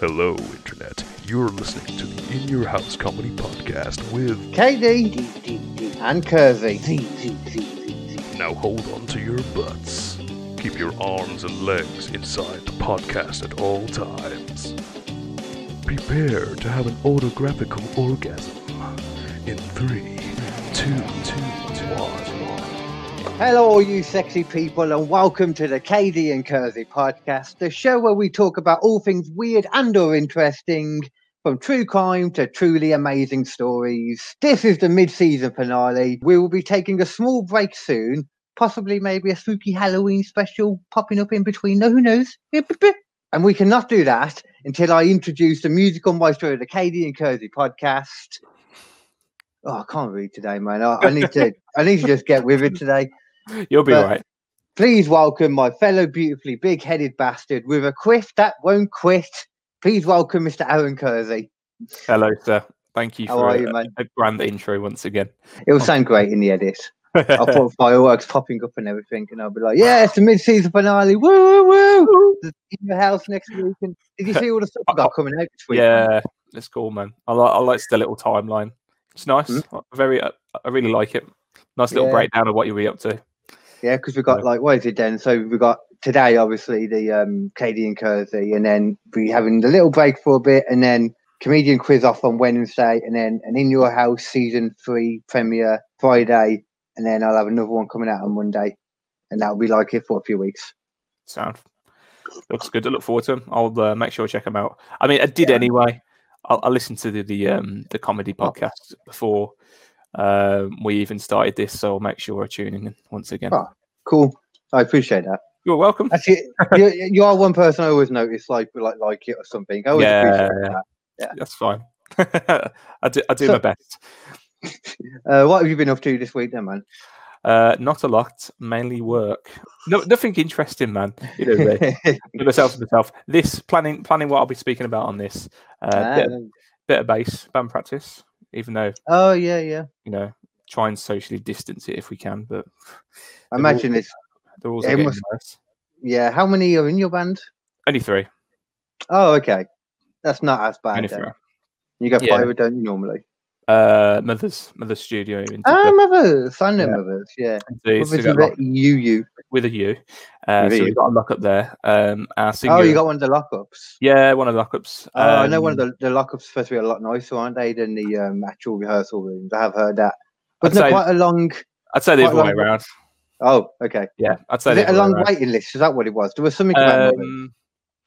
Hello, Internet. You're listening to the In Your House Comedy Podcast with. KD and Kersey. Now hold on to your butts. Keep your arms and legs inside the podcast at all times. Prepare to have an autographical orgasm. In three, two, two, one. Hello, all you sexy people, and welcome to the KD and Kersey podcast, the show where we talk about all things weird and or interesting, from true crime to truly amazing stories. This is the mid-season finale. We will be taking a small break soon, possibly maybe a spooky Halloween special popping up in between. No, who knows? And we cannot do that until I introduce the musical maestro of the KD and Kersey podcast. Oh, I can't read today, man. I, I need to. I need to just get with it today. You'll be But- right. Please welcome my fellow beautifully big-headed bastard with a quiff that won't quit. Please welcome Mr. Aaron Kersey. Hello, sir. Thank you How for are you, a, man? a grand intro once again. It will sound great in the edit. I'll put fireworks popping up and everything, and I'll be like, "Yeah, it's the mid-season finale! Woo, woo, woo! In your house next week." And did you see all the stuff I got coming out this week? yeah, it's cool, man. I like I like the little timeline. It's nice. Hmm? I Very, I I really like it. Nice little Yeah. breakdown of what you'll be up to. Yeah, because we've got like what is it then? So we've got today, obviously the um KD and Kersey, and then we having the little break for a bit, and then comedian quiz off on Wednesday, and then an in your house season three premiere Friday, and then I'll have another one coming out on Monday, and that'll be like it for a few weeks. Sound looks good. I look forward to them. I'll uh, make sure I check them out. I mean, I did Yeah. anyway. I, I listened to the the, um, the comedy Oh. podcast before um, we even started this, so I'll make sure I tune in once again. Oh. Cool, I appreciate that. You're welcome. Actually, you, you are one person I always notice like like like it or something. I always Yeah, appreciate yeah. That's fine. I do, I do So- my best. Uh, what have you been up to this week, then, man? Uh, not a lot, mainly work. No, nothing interesting, man. You know, myself to myself. This planning, planning what I'll be speaking about on this. Uh, bit, of, Ah, bit of bass band practice, even though oh yeah, yeah. you know, try and socially distance it if we can. But I imagine it's the rules It must- worse. yeah. How many are in your band? Only three. Oh, okay. That's not as bad. Only three. You got Yeah. five, don't you normally? Uh, mother's mother's studio. In Ah, mothers. I know Yeah. mothers. Yeah. Indeed, so got with a lock- a you, you. with a U. Uh, With so we got a lock up there. Um, our Oh, you got one of the lockups. yeah, one of the lockups. Oh, I know one of Um, the, the lockups supposed to be a lot nicer, aren't they, than the um, actual rehearsal rooms? I have heard that. I'd Wasn't it say- quite a long? I'd say the other way around. Oh, okay. Yeah, I'd say a long waiting list? Is that what it was? There was something. Um,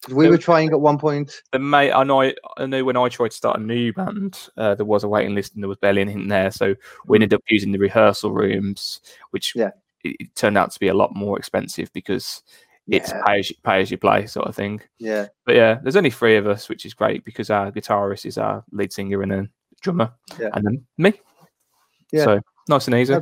we were trying at one point. the mate, I know, I know when I tried to start a new band, uh, there was a waiting list and there was barely anything there. So we ended up using the rehearsal rooms, which Mm. Yeah. it, it turned out to be a lot more expensive because it's Yeah. pay as you, pay as you play sort of thing. Yeah. But yeah, there's only three of us, which is great because our guitarist is our lead singer and a drummer, Yeah. and then me. Yeah. So nice and easy.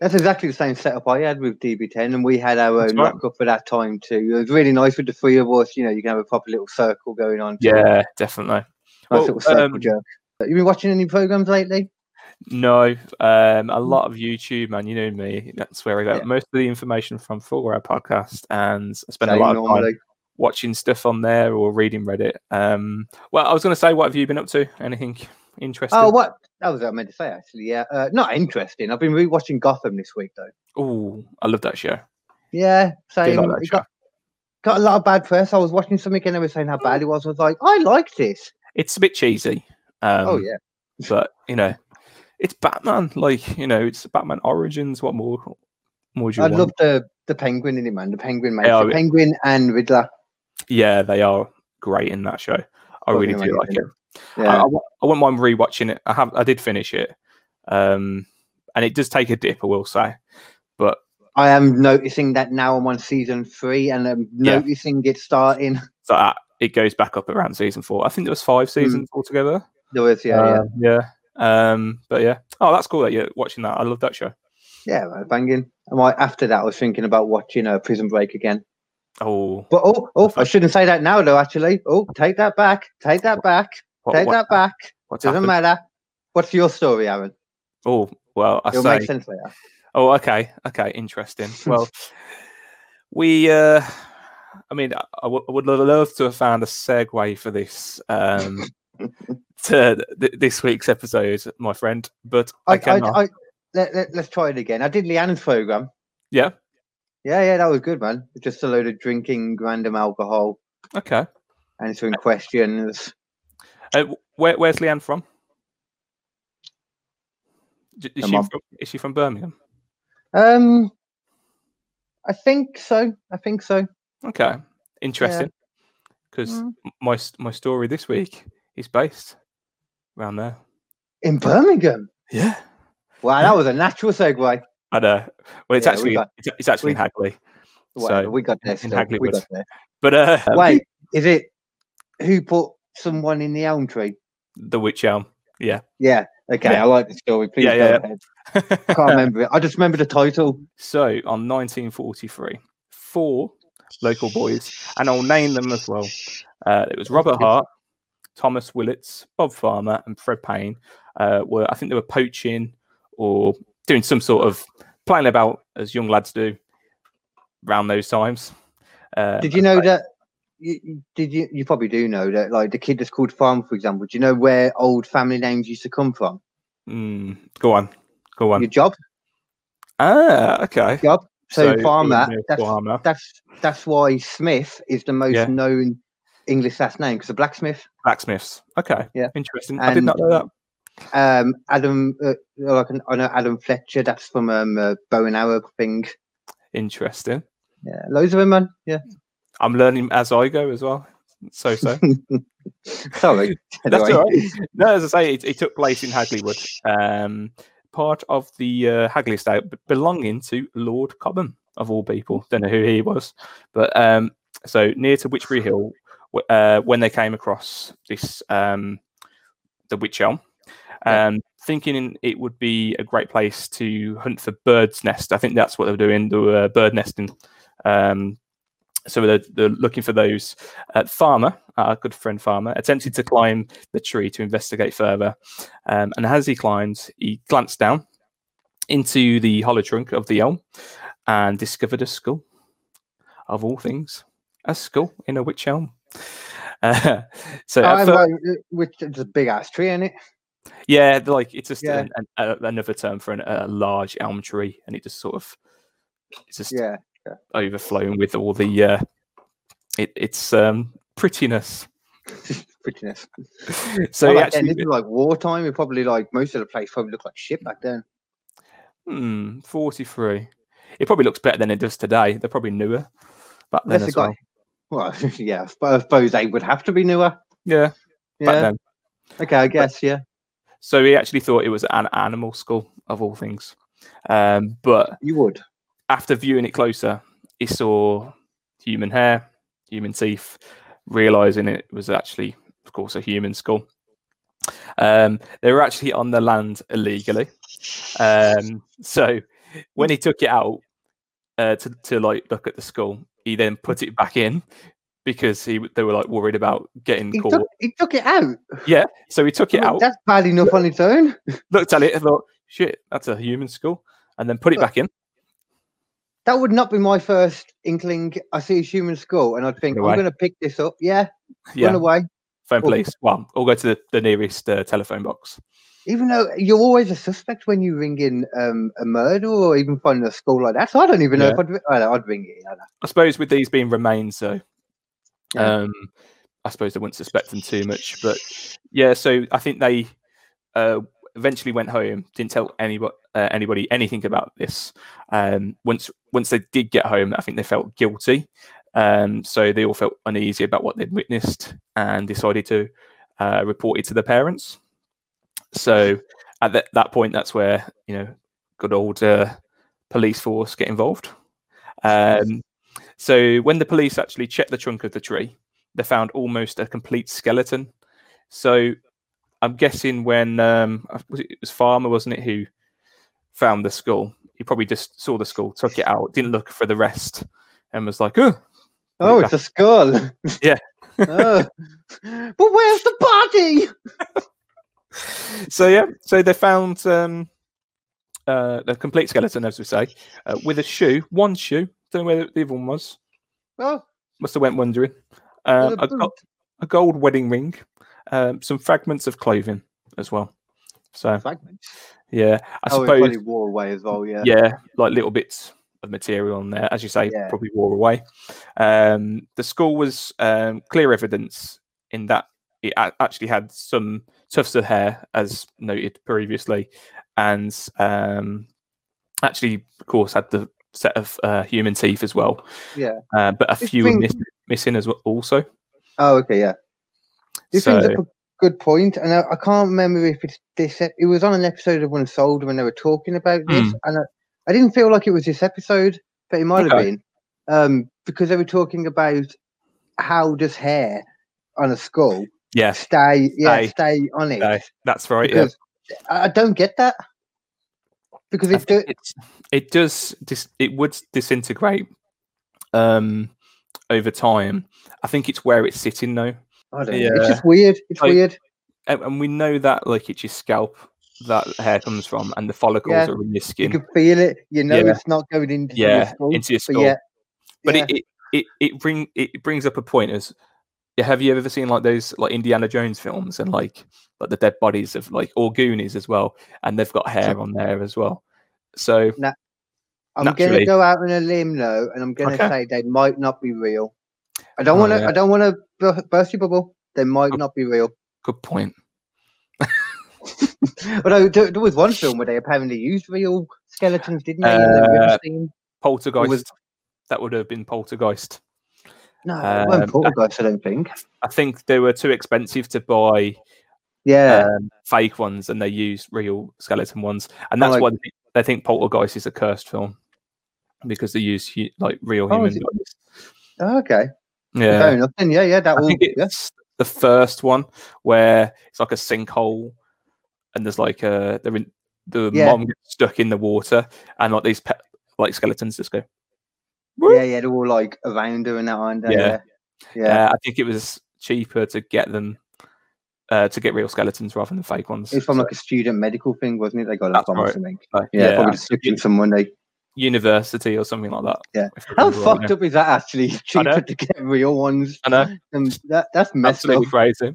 That's exactly the same setup I had with DB10, and we had our That's own right. lockup at that time too. It was really nice with the three of us. You know, you can have a proper little circle going on. too. yeah, definitely. nice Well, little circle um, jerk. You been watching any programs lately? No, um, a lot of YouTube, man. You know me. That's where I Mm. Yeah. most of the information from for our podcast, and I spend a Same lot of time watching stuff on there or reading Reddit. Um, well, I was going to say, what have you been up to? Anything interesting? Oh, what? That was what I meant to say actually. Yeah, uh, not interesting. I've been rewatching Gotham this week though. Oh, I love that show. Yeah, same. like that It show. got, got a lot of bad press. I was watching something and they were saying how bad it was. I was like, I like this. It's a bit cheesy. Um, oh yeah, but you know, it's Batman. Like you know, it's Batman Origins. What more? More do you I love the the penguin in it, man. The penguin, man. Are- The penguin and Riddler. Yeah, they are great in that show. I really do like it. I, Yeah, I, I wouldn't mind rewatching it. I have, I did finish it, um, and it does take a dip, I will say. But I am noticing that now I'm on season three, and I'm Yeah. noticing it starting. so that it goes back up around season four. I think there was five seasons altogether. There was, Hmm. yeah, yeah, Um, yeah. Um, but yeah. Oh, that's cool that you're watching that. I love that show. yeah, man, banging. And like, after that, I was thinking about watching uh, Prison Break again. Oh, But oh, oh, I shouldn't say that now, though. Actually, oh, take that back. Take that back. What, Take what- that back. what's Doesn't happened? matter. What's your story, Aaron? Oh, well, I It'll say. make sense later. Oh, okay, okay, interesting. Well, we uh, I mean, I, I would love to have found a segue for this um, to th- this week's episode, my friend, but I, I, I, cannot. I, let, let, let's try it again. I did Leanne's program. yeah. Yeah, yeah, that was good, man. Just a load of drinking random alcohol, Okay. answering questions. Uh, where, where's Leanne from? Is she, from, is she from Birmingham? Um, I think so. I think so. Okay, interesting. Because Mm. my my story this week is based around there. In Birmingham. Yeah, Wow, that was a natural segue. I know. Well, it's Yeah, we actually got- it's, it's actually we- in Hagley, Whatever, So, we got there. in. We there. but uh, Wait, is it who put someone in the elm tree? the Witch Elm. Yeah, Yeah. Okay, Yeah. I like the story. Please Yeah, yeah. I can't remember it. I just remember the title. So on 1943, four local boys, and I'll name them as well. Uh, it was Robert. Hart, Thomas Willetts, Bob Farmer, and Fred Payne. Uh, were I think they were poaching or doing some sort of playing about as young lads do around those times. Uh, Did you know that? You, did you? You probably do know that. Like the kid that's called Farm, for example. Do you know where old family names used to come from? mm, go on, go on. Your job, Ah, okay. job. So, So, farmer. That's farmer. that's that's why Smith is the most Yeah. known English last name because a blacksmith. Blacksmiths. Okay. Yeah. Interesting. I did not know that. Um, Adam, uh, like I know Adam Fletcher. That's from um, a bow and arrow thing. Interesting. Yeah, loads of them, man. Yeah. I'm learning as I go as well. So so. Sorry. That's all right. No, as I say, it, it took place in Hagley Wood, um, part of the uh, Hagley estate, belonging to Lord Cobham, of all people. Don't know who he was, but um, so near to Wychbury Hill, uh, when they came across this, um, the Witch Elm, Yeah. um, thinking it would be a great place to hunt for birds' nest. I think that's what they were doing. They were bird nesting. Um, so they're, they're looking for those. Uh, Farmer, our good friend Farmer, attempted to climb the tree to investigate further. Um, and as he climbed, he glanced down into the hollow trunk of the elm and discovered a skull. Of all things, a skull in a witch elm. Uh, so, Oh, right, uh, which it's a big ass tree, isn't it? yeah, like it's just Yeah. an, an, a, another term for an, a large elm tree, and it just sort of it's just Yeah. Overflowing with all the uh, it, it's um, prettiness. Prettiness. So then, actually, this is like wartime. It probably like most of the place probably looked like shit back then. hmm, forty-three. It probably looks better than it does today. They're probably newer back then Unless as got, well. well, yeah, I suppose- I suppose they would have to be newer. Yeah, back Yeah. then. Okay, I guess. Yeah. So he actually thought it was an animal skull of all things. Um, but You would. After viewing it closer, he saw human hair, human teeth, realizing it was actually, of course, a human skull. Um, they were actually on the land illegally. Um, so when he took it out uh, to, to like look at the skull, he then put it back in because he they were like worried about getting He caught. took, he took it out. Yeah, so he took it Well, out, That's bad enough on its own. looked at it, and thought, "Shit, that's a human skull," and then put it back in. That would not be my first inkling. I see a human skull and I'd think, I'm going to pick this up. Yeah, Yeah, run away. phone police. Well, or go to the, the nearest uh, telephone box. Even though you're always a suspect when you ring in um, a murder or even find a skull like that. So I don't even know Yeah. if I'd, I I'd ring it. I. I suppose with these being remains, Yeah. um, I suppose they wouldn't suspect them too much. But yeah, so I think they uh, eventually went home, didn't tell anybody uh, anybody anything about this. Um, once once they did get home, I think they felt guilty. Um, so they all felt uneasy about what they'd witnessed and decided to uh, report it to the parents. So at that, that point, that's where you know good old uh, police force get involved. Um, so when the police actually checked the trunk of the tree, they found almost a complete skeleton. So I'm guessing when um, was it, it was Farmer, wasn't it, who found the skull? He probably just saw the skull, took it out, didn't look for the rest, and was like, "Oh, Oh, it's a skull. Yeah. oh. But where's the body? so yeah, so they found um, uh, a complete skeleton, as we say, uh, with a shoe, one shoe. Don't know where the other one was. Oh, must have went wondering. Um, Well, a, a gold wedding ring, um, some fragments of clothing as well. So Fragments. yeah, I Oh, suppose probably wore away as well. Yeah. yeah, like little bits of material on there, as you say, Yeah. probably wore away. Um, the skull was um, clear evidence in that it actually had some tufts of hair, as noted previously, and um, actually, of course, had the set of uh, human teeth as well. Yeah. Uh, but a This few miss- missing as well, also. Oh, okay, yeah. This So- brings up a good point, and I, I can't remember if it's this. It was on an episode of Unsolved when they were talking about this, Hmm. and I, I didn't feel like it was this episode, but it might have been, um, because they were talking about how does hair on a skull Yeah, stay, yeah, Stay. stay on it. Stay. that's right. Yeah. because I I don't get that because it do, it's, it does dis, it would disintegrate um over time i think it's where it's sitting though I don't know. yeah. It's just weird. It's Like- weird. and, and we know that like it's your scalp that hair comes from and the follicles Yeah. are in your skin. You can feel it. You know Yeah. it's not going into yeah your skull. into your but yeah, but it, it it it bring it brings up a point as yeah, have you ever seen like those like Indiana Jones films and like like the dead bodies of like or Goonies as well, and they've got hair on there as well. So I'm going to go out on a limb now, and I'm going to Okay. say they might not be real. I don't Oh, want to. yeah. I don't want to burst your bubble. They might Oh. not be real. good point. Although there, there was one film where they apparently used real skeletons, didn't they? in the river Uh, scene? Poltergeist. that would have been Poltergeist. No, um, poltergeist. I don't think. I think they were too expensive to buy Yeah, um, fake ones, and they used real skeleton ones, and that's like- why they think, Poltergeist is a cursed film because they use like real Oh, human is bodies. Oh, okay. Yeah. Then yeah, yeah, that I will. think Yeah. the first one where it's like a sinkhole, and there's like a they're in, the Yeah. mom gets stuck in the water, and like these pet, like skeletons just go. Yeah, yeah, they're all like around her and that, aren't? Yeah. Yeah, yeah. Yeah, I think it was cheaper to get them uh, to get real skeletons rather than fake ones. It's from So, like a student medical thing, wasn't it? They got that from right. something. uh, Yeah, probably I just stuck think in some Monday. University or something like that. Yeah. How right fucked up is that actually? Cheaper to get real ones. I know, Um, that that's messed absolutely up. crazy.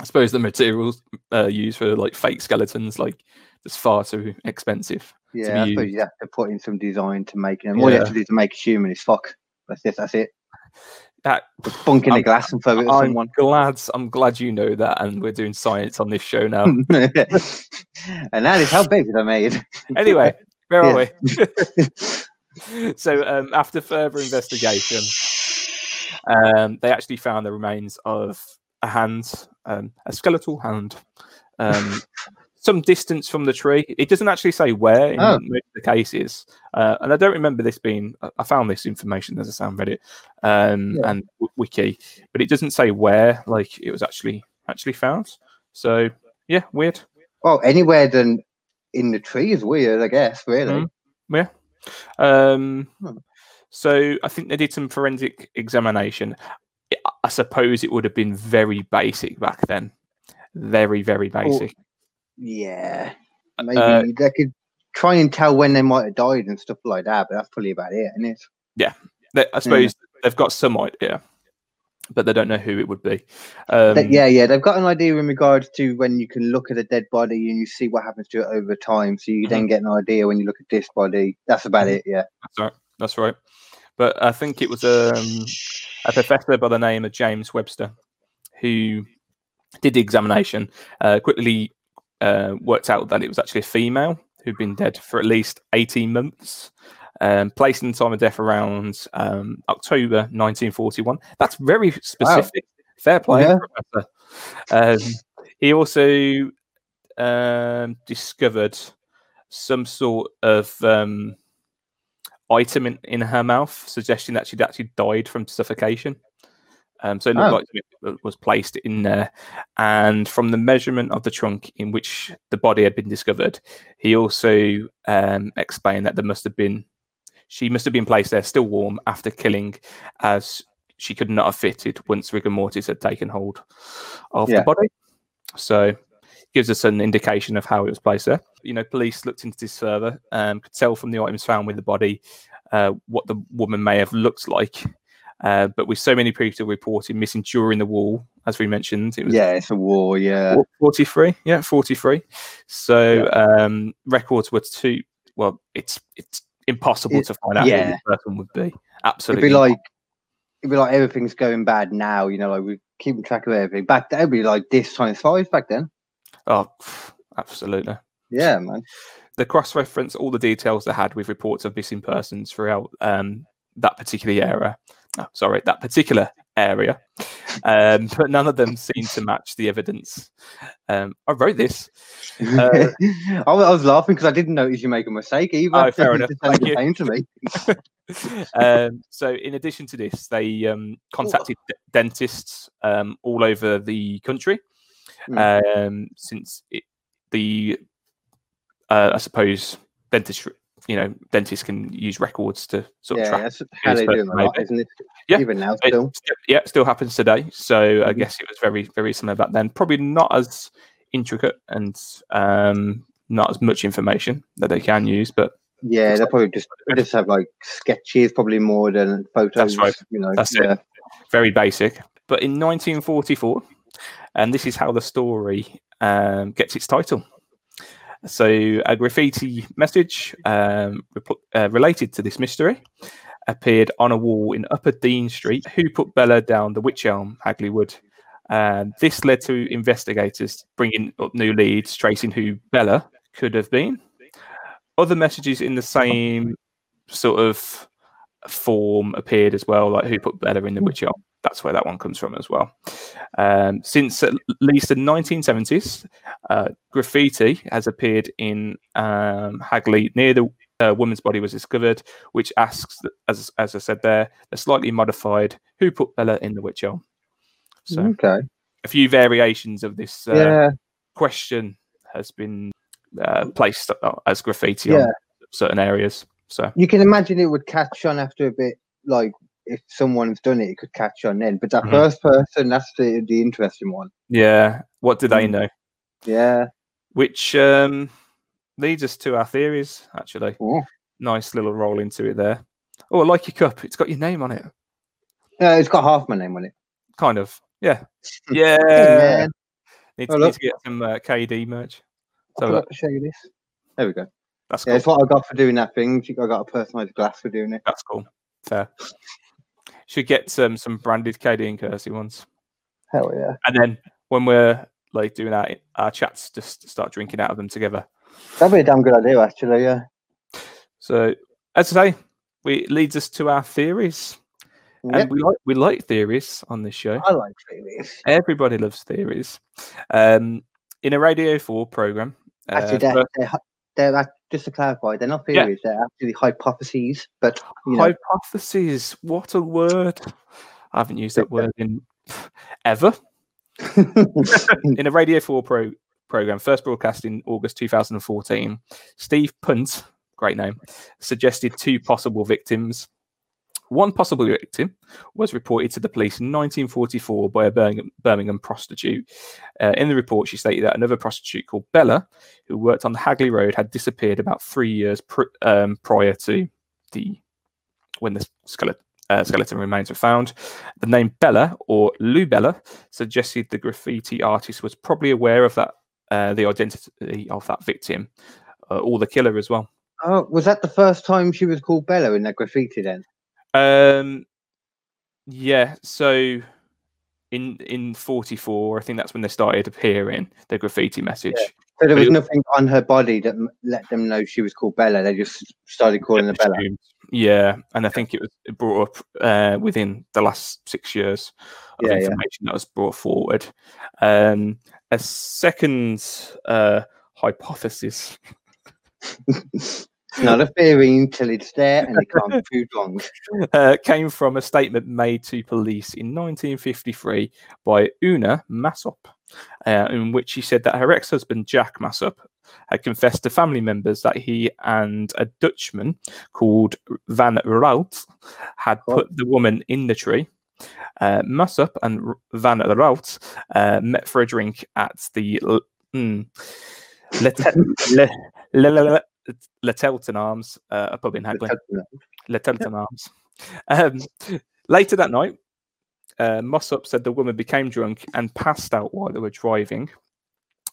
I suppose the materials uh, used for like fake skeletons, like, it's far too expensive. Yeah, I be suppose used. you have to put in some design to make them. And all you have to do to make a human is fuck. That's it. That's it. That bunk in the glass and throw it I'm someone. glad. I'm glad you know that, and we're doing science on this show now. and that is how babies are made. anyway, where are Yeah. we? so, um, after further investigation, um, they actually found the remains of a hand, um, a skeletal hand, um, some distance from the tree. It doesn't actually say where in Oh. most of the cases, uh, and I don't remember this being. I- I found this information as a sound Reddit um, Yeah. and w- wiki, but it doesn't say where. Like it was actually actually found. So yeah, weird. well, anywhere than in the tree is weird, I guess. Really. Mm. Yeah. Um, Hmm. so I think they did some forensic examination. I- suppose it would have been very basic back then. Very, very basic. Yeah. Maybe Uh, they could try and tell when they might have died and stuff like that, but that's probably about it, isn't it? They- I suppose they've got some idea, but they don't know who it would be. Um, yeah, yeah, they've got an idea in regards to when you can look at a dead body and you see what happens to it over time. So you Mm-hmm. then get an idea when you look at this body. That's about Mhm. it. Yeah. That's right. That's right. But I think it was um, a professor by the name of James Webster who did the examination. Uh, quickly uh, worked out that it was actually a female who'd been dead for at least 18 months. Um, in the time of death around um, October 1941. That's very specific. Fair play, Yeah. Professor. Um, he also um, discovered some sort of um, item in, in her mouth, suggesting that she'd actually died from suffocation. Um, so it looked Oh. like it was placed in there. And from the measurement of the trunk in which the body had been discovered, he also um, explained that there must have been, she must have been placed there still warm after killing, as she could not have fitted once rigor mortis had taken hold of Yeah. the body. So gives us an indication of how it was placed there. You know, police looked into this further, um, could tell from the items found with the body uh, what the woman may have looked like. Uh, but with so many people reporting missing during the war, as we mentioned, it was Yeah, it's a war. Yeah. 43 yeah 43 so um records were too well it's it's impossible It- to find out who yeah. the person would be Absolutely. It'd be like it'd be like everything's going bad now. You know, like we're keeping track of everything. Back then, it'd be like this times five. Back then. oh absolutely Yeah, man. the cross-reference all the details they had with reports of missing persons throughout um that particular era oh, sorry that particular area um but none of them seem to match the evidence um i wrote this Uh, I, was, laughing because I didn't notice you make a mistake either. Oh, fair enough. Thank you. to me. um, so in addition to this, they um, contacted d- dentists um, all over the country um, since it, the uh, I suppose dentist you know dentists can use records to sort of Yeah, track. that's how they do it, a lot, isn't it? Yeah. Even now, still. st- yeah, it still happens today. So I Mhm. guess it was very, very similar back then. Probably not as intricate and um, not as much information that they can use, but Yeah, they probably just just have like sketches, probably more than photos. That's right. You know, That's it. very basic. But in 1944, and this is how the story um, gets its title. So, a graffiti message um, repl- uh, related to this mystery appeared on a wall in Upper Dean Street. Who put Bella down the Witch Elm, Hagley Wood? And this led to investigators bringing up new leads, tracing who Bella could have been. Other messages in the same sort of form appeared as well, like who put Bella in the Witch Elm. That's where that one comes from as well. Um, since at least the 1970s, uh, graffiti has appeared in um, Hagley near the uh, woman's body was discovered, which asks, as as I said there, the slightly modified who put Bella in the Witch Elm. So okay. a few variations of this uh, yeah, question has been uh, placed uh, as graffiti Yeah. on certain areas. So you can imagine it would catch on after a bit. Like if someone's done it, it could catch on then. But that Mhm. first person, that's the the interesting one. yeah, what do they Mm. know? Yeah. Which um, leads us to our theories. Actually, Oh. nice little roll into it there. Oh, I like your cup. It's got your name on it. Uh, it's got half my name on it. Kind of. Yeah. Yeah. man. need, to, Oh, need to get some uh, KD merch. So show you this. There we go. that's Yeah, cool. it's what I got for doing that thing. I got a personalised glass for doing it. That's cool. Fair. Should get some some branded KD and Kersey ones. Hell yeah. and then when we're like doing our our chats, just start drinking out of them together. That'd be a damn good idea, actually. Yeah. So as I say, we it leads us to our theories, Yep. and we like we like theories on this show. I like theories. Everybody loves theories. Um, in a Radio Four program, uh, Actually, they're, fir- they're, they're act- just to clarify, they're not Yeah. theories. They're actually hypotheses. But you know, hypotheses. What a word! I haven't used that word in ever. in a Radio 4 pro- program, first broadcast in August 2014, Steve Punt, great name, suggested two possible victims. One possible victim was reported to the police in 1944 by a Birmingham, Birmingham prostitute. Uh, in the report, she stated that another prostitute called Bella, who worked on the Hagley Road, had disappeared about three years pr- um, prior to the when the skeleton, uh, skeleton remains were found. The name Bella or Lou Bella suggested the graffiti artist was probably aware of that, uh, the identity of that victim, uh, or the killer as well. oh, was that the first time she was called Bella in that graffiti then? Um, yeah. So in in forty four, I think that's when they started appearing the graffiti message. So there was it- nothing on her body that let them know she was called Bella. They just started calling her Bella. Yeah, and I think it was it brought up uh, within the last six years of Yeah, yeah. information that was brought forward. Um, a second uh, hypothesis it's not a theory until it's there and it can't be proved wrong. uh, came from a statement made to police in 1953 by Una Mossop, uh, in which she said that her ex-husband Jack Mossop had confessed to family members that he and a Dutchman called Van Rout had Oh. put the woman in the tree. Uh, Mossop and Van Rout uh, met for a drink at the mm, Le- Le- Le- Le- Lyttelton Arms, uh, a pub in Hagley. Lyttelton Arms. Um, Later that night, uh, Mossop said the woman became drunk and passed out while they were driving,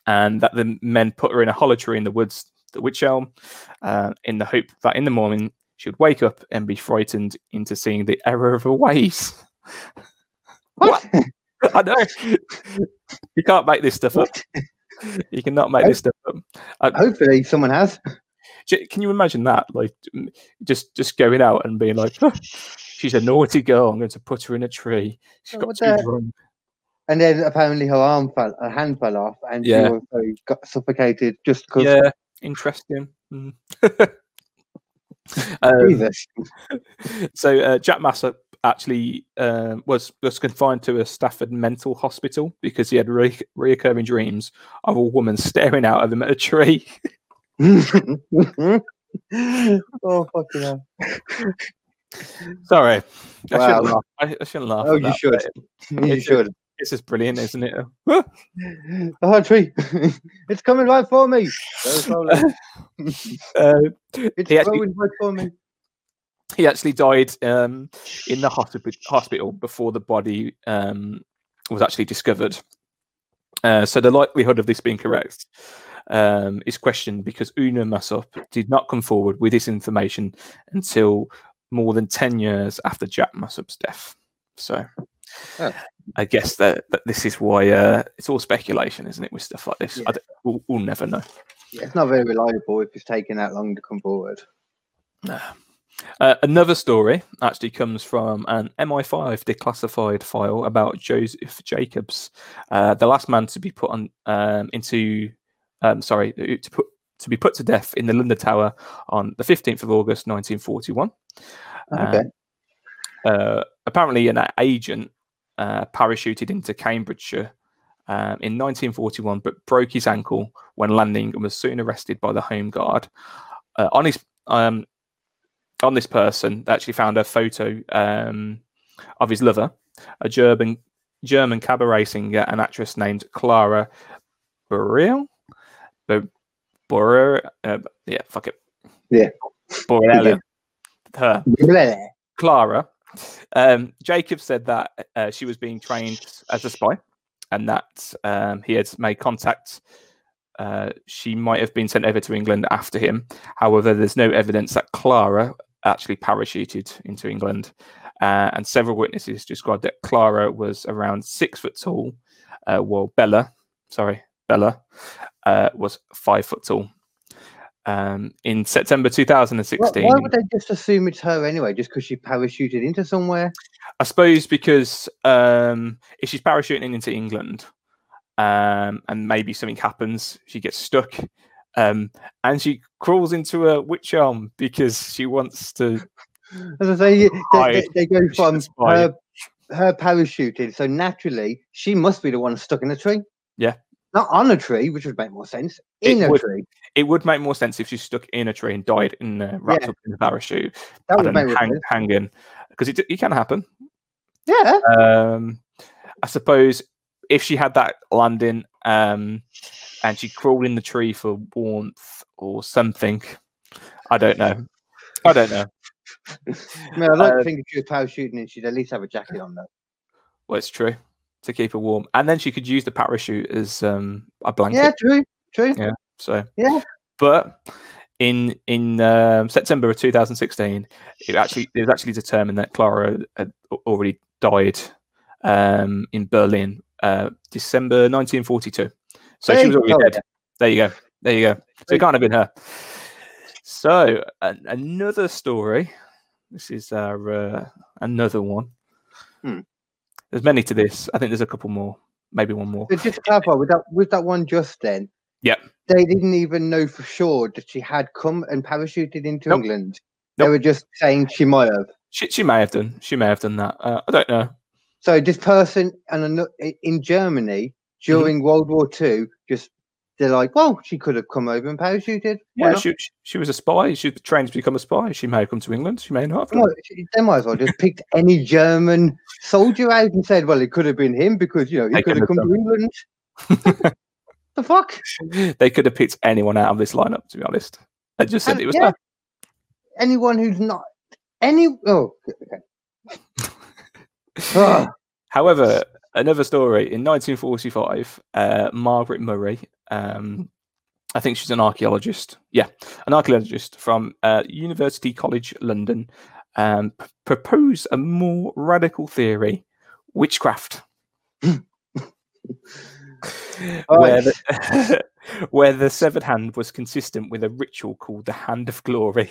and that the men put her in a hollow tree in the woods, the Witch Elm, uh, in the hope that in the morning she would wake up and be frightened into seeing the error of her ways. What? I know. you can't make this stuff up. You cannot make this stuff up. Uh, Hopefully, someone has. Can you imagine that? Like, just just going out and being like, "She's a naughty girl. I'm going to put her in a tree. She's Oh, got too drunk." And then apparently her arm fell, her hand fell off, and Yeah. she also got suffocated just because. Yeah, interesting. Mm. Um, so uh, Jack Mossop actually um, was was confined to a Stafford mental hospital because he had re- reoccurring dreams of a woman staring out of him at a tree. oh fucking hell! Sorry, I Wow. shouldn't laugh. I, I shouldn't laugh. Oh, you that, should. You It's should. This is brilliant, isn't it? Oh, tree! it's coming right for me. Uh, It's He actually- going right for me. he actually died um, in the hospital hospital before the body um, was actually discovered. Uh, so the likelihood of this being correct um, is questioned because Una Mossop did not come forward with this information until more than 10 years after Jack Mossop's death. So Oh. I guess that, that this is why uh, it's all speculation, isn't it, with stuff like this? Yeah. We'll, we'll never know. Yeah, it's not very reliable if it's taken that long to come forward. Uh, another story actually comes from an MI5 declassified file about Josef Jakobs, uh, the last man to be put on um, into, um, sorry, to put to be put to death in the London Tower on the 15th of August 1941. Okay. Uh, apparently, an agent uh, parachuted into Cambridgeshire um, in 1941, but broke his ankle when landing and was soon arrested by the Home Guard. Uh, on his um, on this person, they actually found a photo um, of his lover, a German German cabaret singer and actress named Clara Burrell. Burrell, uh, yeah, fuck it. Yeah. Burrell. Her. Bleh. Clara. Um, Jacob said that uh, she was being trained as a spy and that um, he had made contact. Uh, she might have been sent over to England after him. However, there's no evidence that Clara actually parachuted into England. Uh, and several witnesses described that Clara was around six foot tall, uh, while Bella, sorry, Bella, uh, was five foot tall. Um, in September 2016, why would they just assume it's her anyway? Just because she parachuted into somewhere? I suppose because um, if she's parachuting into England um, and maybe something happens, she gets stuck um, and she crawls into a witch arm because she wants to. As I say, they, they, they go from her, her parachuting, so naturally she must be the one stuck in the tree. Yeah. Not on a tree, which would make more sense. In It a would. tree. It would make more sense if she stuck in a tree and died in uh, wrapped Yeah. up in a parachute. That would don't make hang, sense. hanging because it, it can happen. Yeah. Um, I suppose if she had that landing um, and she crawled in the tree for warmth or something, I don't know. I don't know. I mean, I like Uh, to think if she was parachuting and she'd at least have a jacket on though. Well, it's true to keep her warm, and then she could use the parachute as um, a blanket. Yeah, true. True. Yeah. So Yeah. but in in um, September of 2016, it actually it was actually determined that Clara had already died um, in Berlin, uh, December 1942. So There she was already dead. There you go. There you go. So it can't have been her. So an another story. This is our uh, another one. Hmm. There's many to this. I think there's a couple more, maybe one more. So just to clarify, with that with that one just then, yeah, they didn't even know for sure that she had come and parachuted into Nope. England. They were just saying she might have. She, she may have done. She may have done that. Uh, I don't know. So this person and in Germany Mm-hmm. during World War Two, just they're like, well, she could have come over and parachuted. Why Yeah, she, she- was a spy. She trained to become a spy. She may have come to England. She may not have. done. She- they might as well just picked any German soldier out and said, well, it could have been him because you know he They could have come have to England. the fuck? They could have picked anyone out of this lineup. To be honest, they just said And, it was yeah, anyone who's not any. Oh, okay. Ah, However, another story in 1945, uh, Margaret Murray, um, I think she's an archaeologist. Yeah, an archaeologist from uh, University College London, um, p- proposed a more radical theory: witchcraft. where, the, where the severed hand was consistent with a ritual called the Hand of Glory.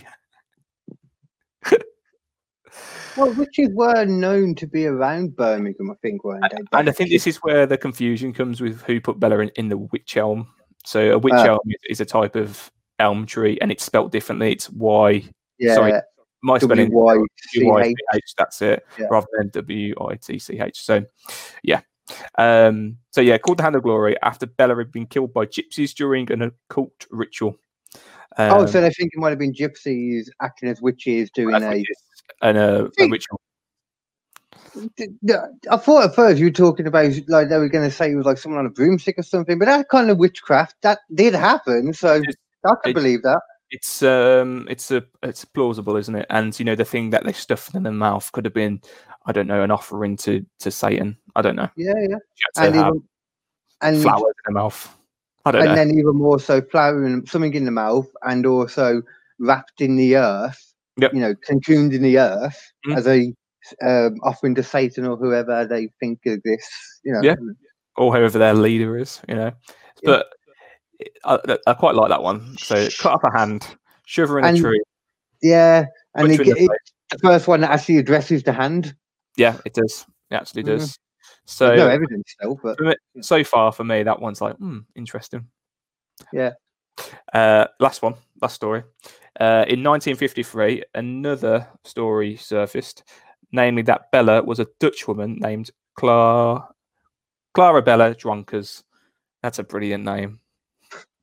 Well, witches were known to be around Birmingham, I think, weren't they? And I think this is where the confusion comes with who put Bella in, in the witch elm. So a witch Ah. elm is, a type of elm tree, and it's spelt differently. It's Y. yeah, sorry, My spelling. W Y C H. W-Y-C-H, That's it, Yeah. rather than W I T C H. So, yeah. Um, so yeah, called the Hand of Glory after Bella had been killed by gypsies during an occult ritual. Um, Oh, so they think it might have been gypsies acting as witches doing a. what it is, and a, a ritual. I thought at first you were talking about like they were going to say it was like someone on a broomstick or something, but that kind of witchcraft that did happen, so It's- I it- believe that. It's um, it's a it's plausible, isn't it? And you know, the thing that they stuffed in their mouth could have been, I don't know, an offering to to Satan. I don't know. Yeah, yeah, and even and flowers in her mouth. I don't and know. then even more so flour and something in the mouth, and also wrapped in the earth. Yep. You know, cocooned in the earth Mm. as a um, offering to Satan or whoever they think exists. You know, Yeah. or whoever their leader is, you know. Yeah. But I, I quite like that one. So cut off a hand, shove her in And a tree. yeah, and it, the it, the first one that actually addresses the hand. Yeah, it does. It actually Mhm. does. There's no So evidence still, but so far for me, that one's like, hmm, interesting. Yeah. Uh, last one, last story. Uh, in 1953, another story surfaced, namely that Bella was a Dutch woman named Clara, Clara Bella Dronkers. That's a brilliant name.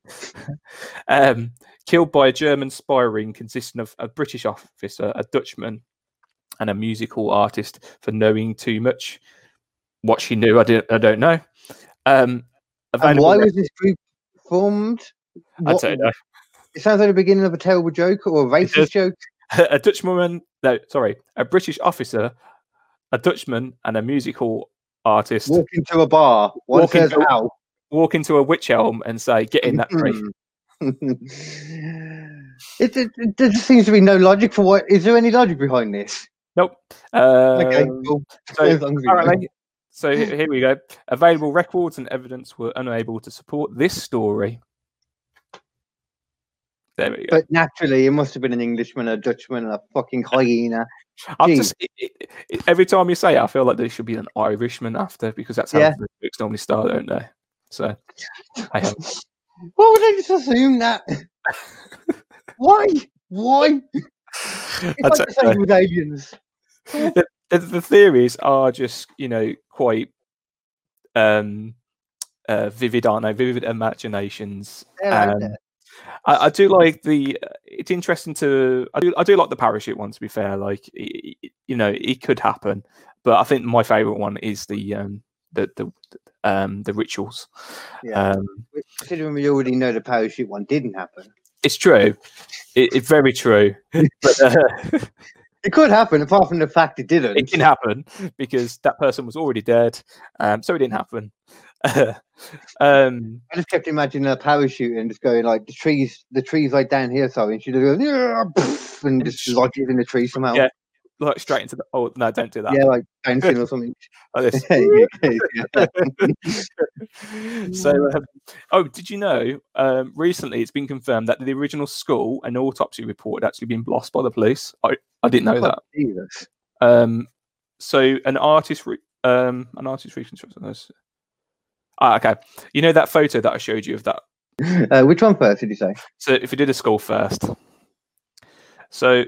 um, killed by a German spy ring consisting of a British officer, a Dutchman, and a musical artist for knowing too much. What she knew, I didn't. I don't know. Um, and why was this group formed? What- don't know. It sounds like the beginning of a terrible joke or a racist joke. a Dutch woman, no, sorry, a British officer, a Dutchman, and a musical artist walk, Walk into a bar. One Walk says into- ow. into a witch elm and say, "Get in that tree." it, it, it, there seems to be no logic for what. Is there any logic behind this? Nope. Okay, Um, cool. so As long as we know. apparently, so here we go. Available records and evidence were unable to support this story. There we go. But naturally, it must have been an Englishman, a Dutchman, a fucking hyena. I'm just it, it, every time you say it, I feel like there should be an Irishman after because that's how Yeah. the books normally start, don't they? So, I have. Why would I just assume that? Why? Why? It's That's like the same with aliens. the, the, the theories are just you know quite um uh vivid aren't they vivid imaginations They're Um. I, I do like the it's interesting to i do i do like the parachute one to be fair like i- i- you know it could happen but i think my favorite one is the um the the um the rituals Yeah. um Considering we already know the parachute one didn't happen. it's true it, it's very true but uh, It could happen, apart from the fact it didn't. it didn't happen because that person was already dead um so it didn't happen um I just kept imagining a parachute and just going like the trees, the trees like down here, sorry, and she just goes yeah, and just lodges in the tree somehow. Yeah. like straight into the oh no don't do that Yeah, like bouncing or something. like this so, um, oh, did you know? Um, recently, it's been confirmed that the original skull and autopsy report had actually been lost by the police. I, I didn't know that. Jesus. Um, so, an artist, re- um, an artist reconstruction. Ah, okay. You know that photo that I showed you of that. Uh, which one first did you say? So, if you did a skull first, so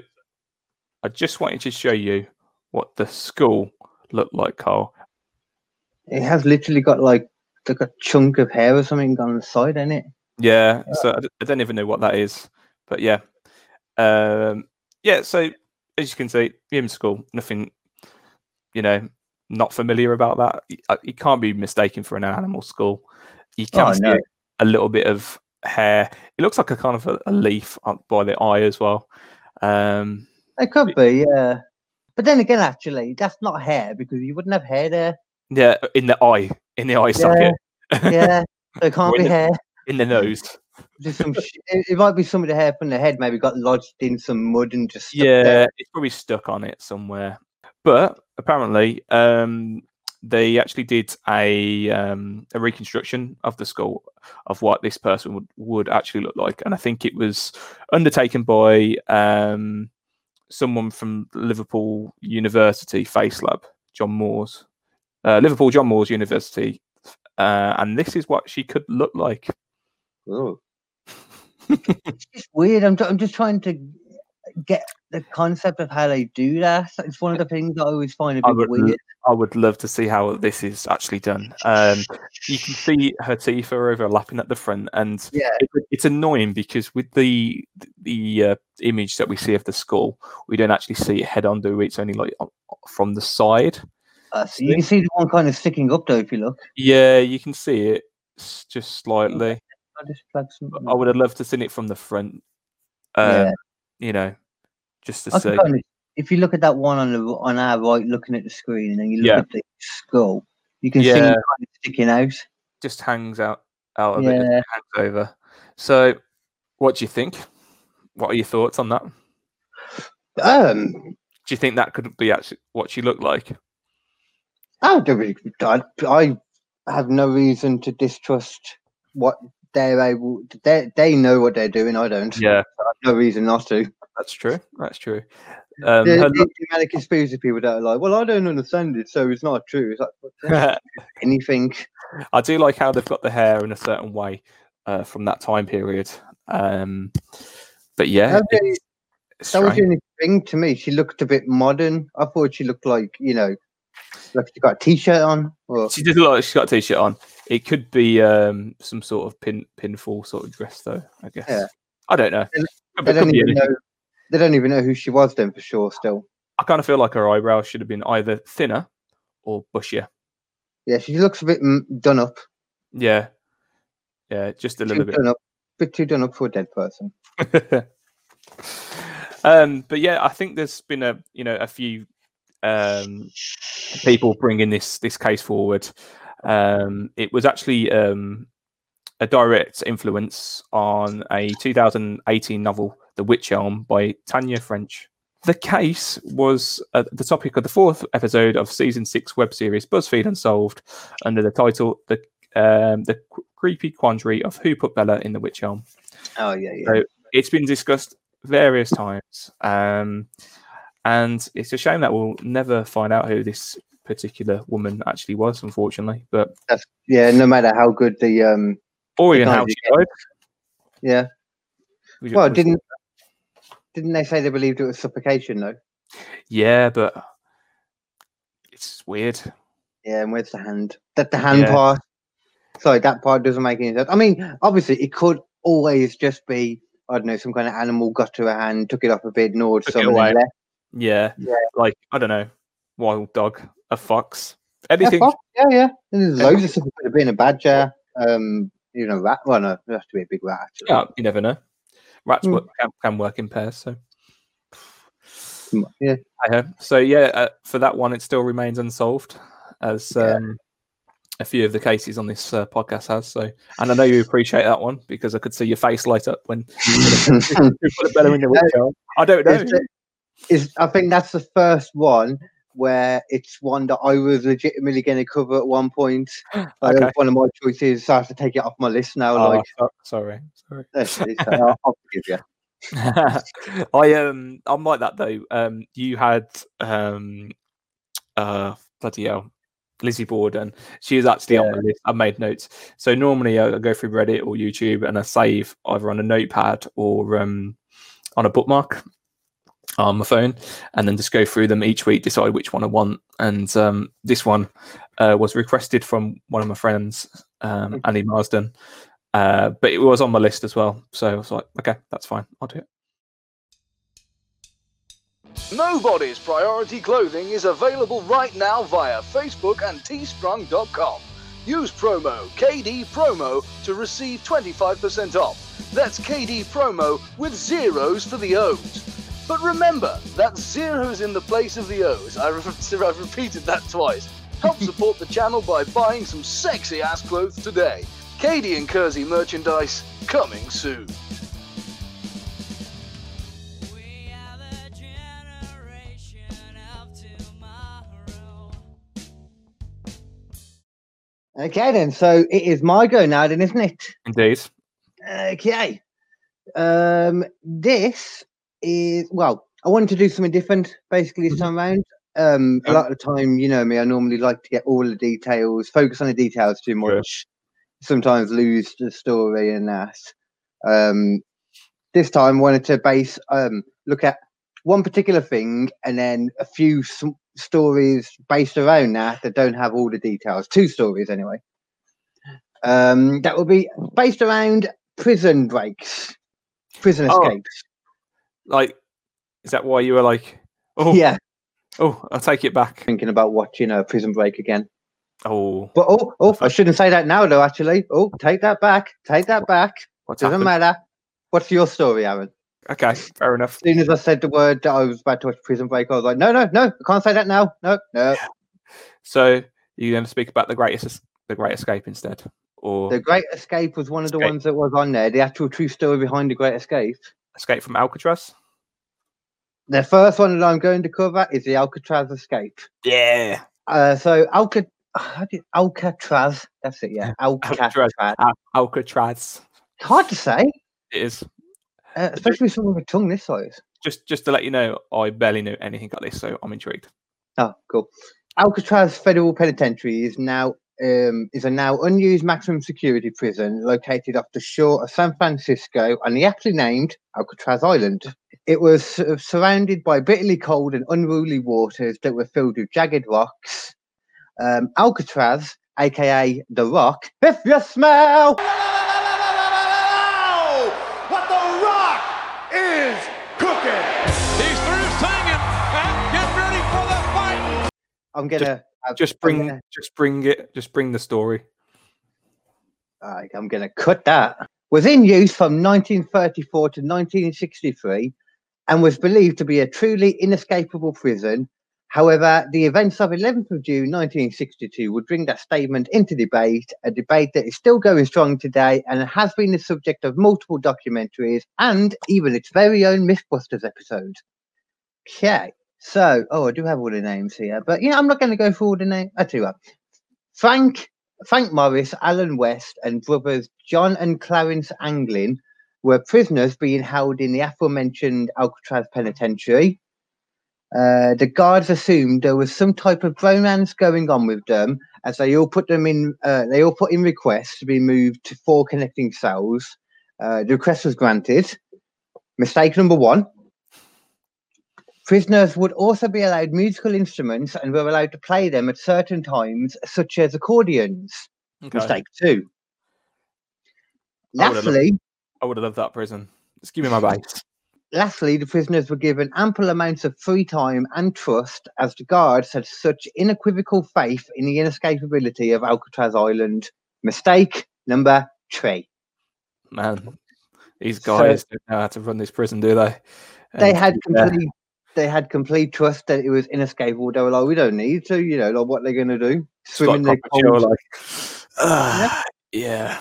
I just wanted to show you what the skull looked like, Carl. It has literally got like like a chunk of hair or something on the side, ain't it? Yeah, so I, d- I don't even know what that is, but yeah, um, yeah. So as you can see, human skull, nothing, you know, not familiar about that. Y- uh, It can't be mistaken for an animal skull. You can Oh, see no. a little bit of hair. It looks like a kind of a, a leaf up by the eye as well. Um, It could be, yeah. But then again, actually, that's not hair because you wouldn't have hair there. Yeah, in the eye, in the eye socket, Yeah, so it can't Or in be the- hair. in the nose. Just some. sh- it, it might be some of the hair from the head. Maybe got lodged in some mud and just. stuck Yeah, it's probably stuck on it somewhere. But apparently, um, they actually did a um, a reconstruction of the skull of what this person would, would actually look like, and I think it was undertaken by um, someone from Liverpool University Face Lab, John Moores, uh, Liverpool John Moores University, uh, and this is what she could look like. Oh. it's just weird. I'm, ju- I'm just trying to get the concept of how they do that. It's one of the things that I always find a I bit would, weird. I would love to see how this is actually done. Um, you can see her teeth are overlapping at the front, and Yeah. it, it's annoying because with the the uh, image that we see of the skull, we don't actually see it head on. Do we? It's only like on- from the side. Uh, so you can see the one kind of sticking up though if you look. Yeah, you can see it just slightly. I just I would have loved to seen it from the front. Um, Yeah. You know, just to I see. can kind of, if you look at that one on the on our right, looking at the screen, and then you look Yeah. at the skull, you can see it kind of sticking out. Just hangs out out of it, hangs over. So, what do you think? What are your thoughts on that? Um, Do you think that could be actually what she looked like? I I, I have no reason to distrust what they're able. They they know what they're doing. I don't. Yeah, I no reason not to. that's true. That's true. Um, the, her the, amount of conspiracy people that are like, well, I don't understand it, so it's not true. It's like anything. I do like how they've got the hair in a certain way uh, from that time period. Um, but yeah, That was it's- it's That was the only thing to me. She looked a bit modern. I thought she looked like you know, like she got a t-shirt on. Or she did look like she's got a t-shirt on. It could be um, some sort of pin pinfall sort of dress, though. I guess. Yeah. I don't know. They- they don't even know. They don't even know who she was then for sure. Still, I kind of feel like her eyebrows should have been either thinner or bushier. yeah, she looks a bit mm, done up. Yeah, yeah, just a Too little bit. done up. Bit too done up for a dead person. um, but yeah, I think there's been a you know a few um, people bringing this this case forward. Um, it was actually um, a direct influence on a 2018 novel, The Witch Elm, by Tana French. The case was uh, the topic of the fourth episode of season six web series BuzzFeed Unsolved, under the title "The um, the Creepy Quandary of Who Put Bella in the Witch Elm." Oh yeah, yeah. So it's been discussed various times, um, and it's a shame that we'll never find out who this particular woman actually was, unfortunately. But yeah, no matter how good the um, or even how she died. yeah. we Well, didn't didn't they say they believed it was suffocation though? yeah, but it's weird. Yeah, and where's the hand? That the hand Yeah. part. Sorry, that part doesn't make any sense. I mean, obviously, it could always just be I don't know, some kind of animal got to a hand, took it off a bit, gnawed Took away. left. Yeah, Yeah. like I don't know, wild dog, a fox, Yeah, anything. yeah, yeah. And there's loads of stuff. It could have been a badger, um, you know, rat. Well, no, it has to be a big rat. Actually. Yeah, you never know. Rats Hmm. work, can, can work in pairs, so. yeah. So yeah, uh, for that one, it still remains unsolved, as Yeah. um, a few of the cases on this uh, podcast has. So, and I know you appreciate that one because I could see your face light up when you put it better in witch. I don't know. Is I think that's the first one where it's one that I was legitimately going to cover at one point. Uh, Okay. One of my choices, so I have to take it off my list now. Oh, like, so- sorry, sorry. I'll, I'll forgive you. I um I'm like that though. Um, you had um uh bloody hell. Lizzie Borden. She is actually on my list. I made notes. So normally I I go through Reddit or YouTube and I save either on a notepad or um on a bookmark on my phone and then just go through them each week, decide which one I want. And um this one uh, was requested from one of my friends, um, Annie Marsden. Uh, but it was on my list as well. So I was like, okay, that's fine. I'll do it. Nobody's Priority Clothing is available right now via Facebook and teespring.com. Use promo KD Promo to receive 25% off. That's KD Promo with zeros for the O's. But remember, that zero's in the place of the O's. I re- I've repeated that twice. Help support the channel by buying some sexy ass clothes today. Katie and Kersey merchandise coming soon. We are the generation of tomorrow. Okay, then. So it is my go now, then, isn't it? Indeed. Okay. Um, this is well. I wanted to do something different, basically this time around. Um, a lot of the time, you know me, I normally like to get all the details, focus on the details too much. Sometimes lose the story and that. Um, this time, I wanted to base um look at one particular thing and then a few s- stories based around that that don't have all the details. Two stories anyway. Um, that will be based around prison breaks, prison Oh. escapes. Like, is that why you were like, oh, Yeah, oh, I'll take it back. thinking about watching a prison break again. Oh, But oh, oh, I shouldn't say that now, though. Actually, oh, take that back. Take that back. what's Doesn't happened? matter. What's your story, Aaron? Okay, fair enough. As soon as I said the word that I was about to watch Prison Break, I was like, no, no, no, I can't say that now. No, no. So you're going to speak about the greatest, the Great Escape instead, or The Great Escape was one of the Escape. ones that was on there. The actual true story behind the Great Escape. Escape from Alcatraz? The first one that I'm going to cover is the Alcatraz Escape. Yeah, Uh, so Alca- how do you- Alcatraz. That's it. Yeah, Alcatraz. Alcatraz. Al- Alcatraz. Hard to say, It is. uh, especially with someone with a tongue this size. Just, just to let you know, I barely knew anything about this, so I'm intrigued. Oh, cool. Alcatraz Federal Penitentiary is now um, is a now unused maximum security prison located off the shore of San Francisco and the aptly named Alcatraz Island. It was sort of surrounded by bitterly cold and unruly waters that were filled with jagged rocks. Um, Alcatraz, aka the Rock, if you smell. What the rock is cooking. He's through singing and get ready for the fight. I'm gonna Just bring, gonna- just bring it, just bring the story. I'm going to cut that. Was in use from 1934 to 1963 and was believed to be a truly inescapable prison. However, the events of 11th of June 1962 would bring that statement into debate, a debate that is still going strong today and has been the subject of multiple documentaries and even its very own Mythbusters episode. Okay, so, oh, I do have all the names here, but yeah, I'm not going to go through all the names. I you what, Frank Frank Morris, Alan West, and brothers John and Clarence Anglin were prisoners being held in the aforementioned Alcatraz Penitentiary. Uh, the guards assumed there was some type of romance going on with them, as they all put them in. Uh, they all put in requests to be moved to four connecting cells. Uh, the request was granted. Mistake number one. Prisoners would also be allowed musical instruments and were allowed to play them at certain times, such as accordions. Okay. Mistake two. I would've loved- Lastly, I would have loved that prison. Just give me my base. lastly, the prisoners were given ample amounts of free time and trust, as the guards had such unequivocal faith in the inescapability of Alcatraz Island. Mistake number three. Man, these So- guys don't know how to run this prison, do they? They And had complete. They had complete trust that it was inescapable. They were like, "We don't need to, you know, like what they're going to do, swim in the proper chill, cold like, "Ah, yeah.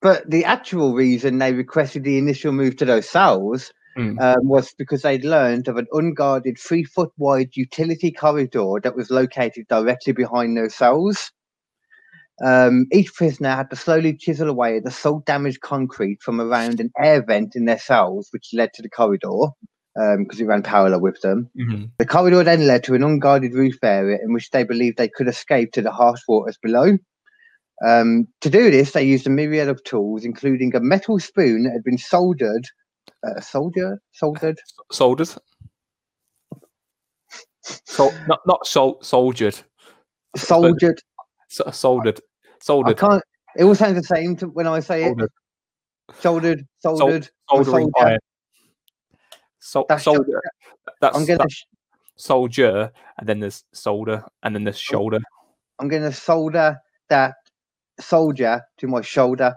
But the actual reason they requested the initial move to those cells Mm. um, was because they'd learned of an unguarded three foot wide utility corridor that was located directly behind those cells. Um, each prisoner had to slowly chisel away at the salt damaged concrete from around an air vent in their cells, which led to the corridor because it ran parallel with them. Mhm. The corridor then led to an unguarded roof area in which they believed they could escape to the harsh waters below. Um, to do this, they used a myriad of tools, including a metal spoon that had been soldered, uh, soldier, soldered, Soldered. Sol- not not sol- soldiered. soldered. So- soldered. I Soldered. can't. It all sounds the same to, when I say it. Soldered. Soldered, soldered. Soldering soldier. iron. Sol- That's soldier. That's, I'm gonna, that's soldier, and then there's solder, and then there's shoulder. I'm gonna solder that soldier to my shoulder.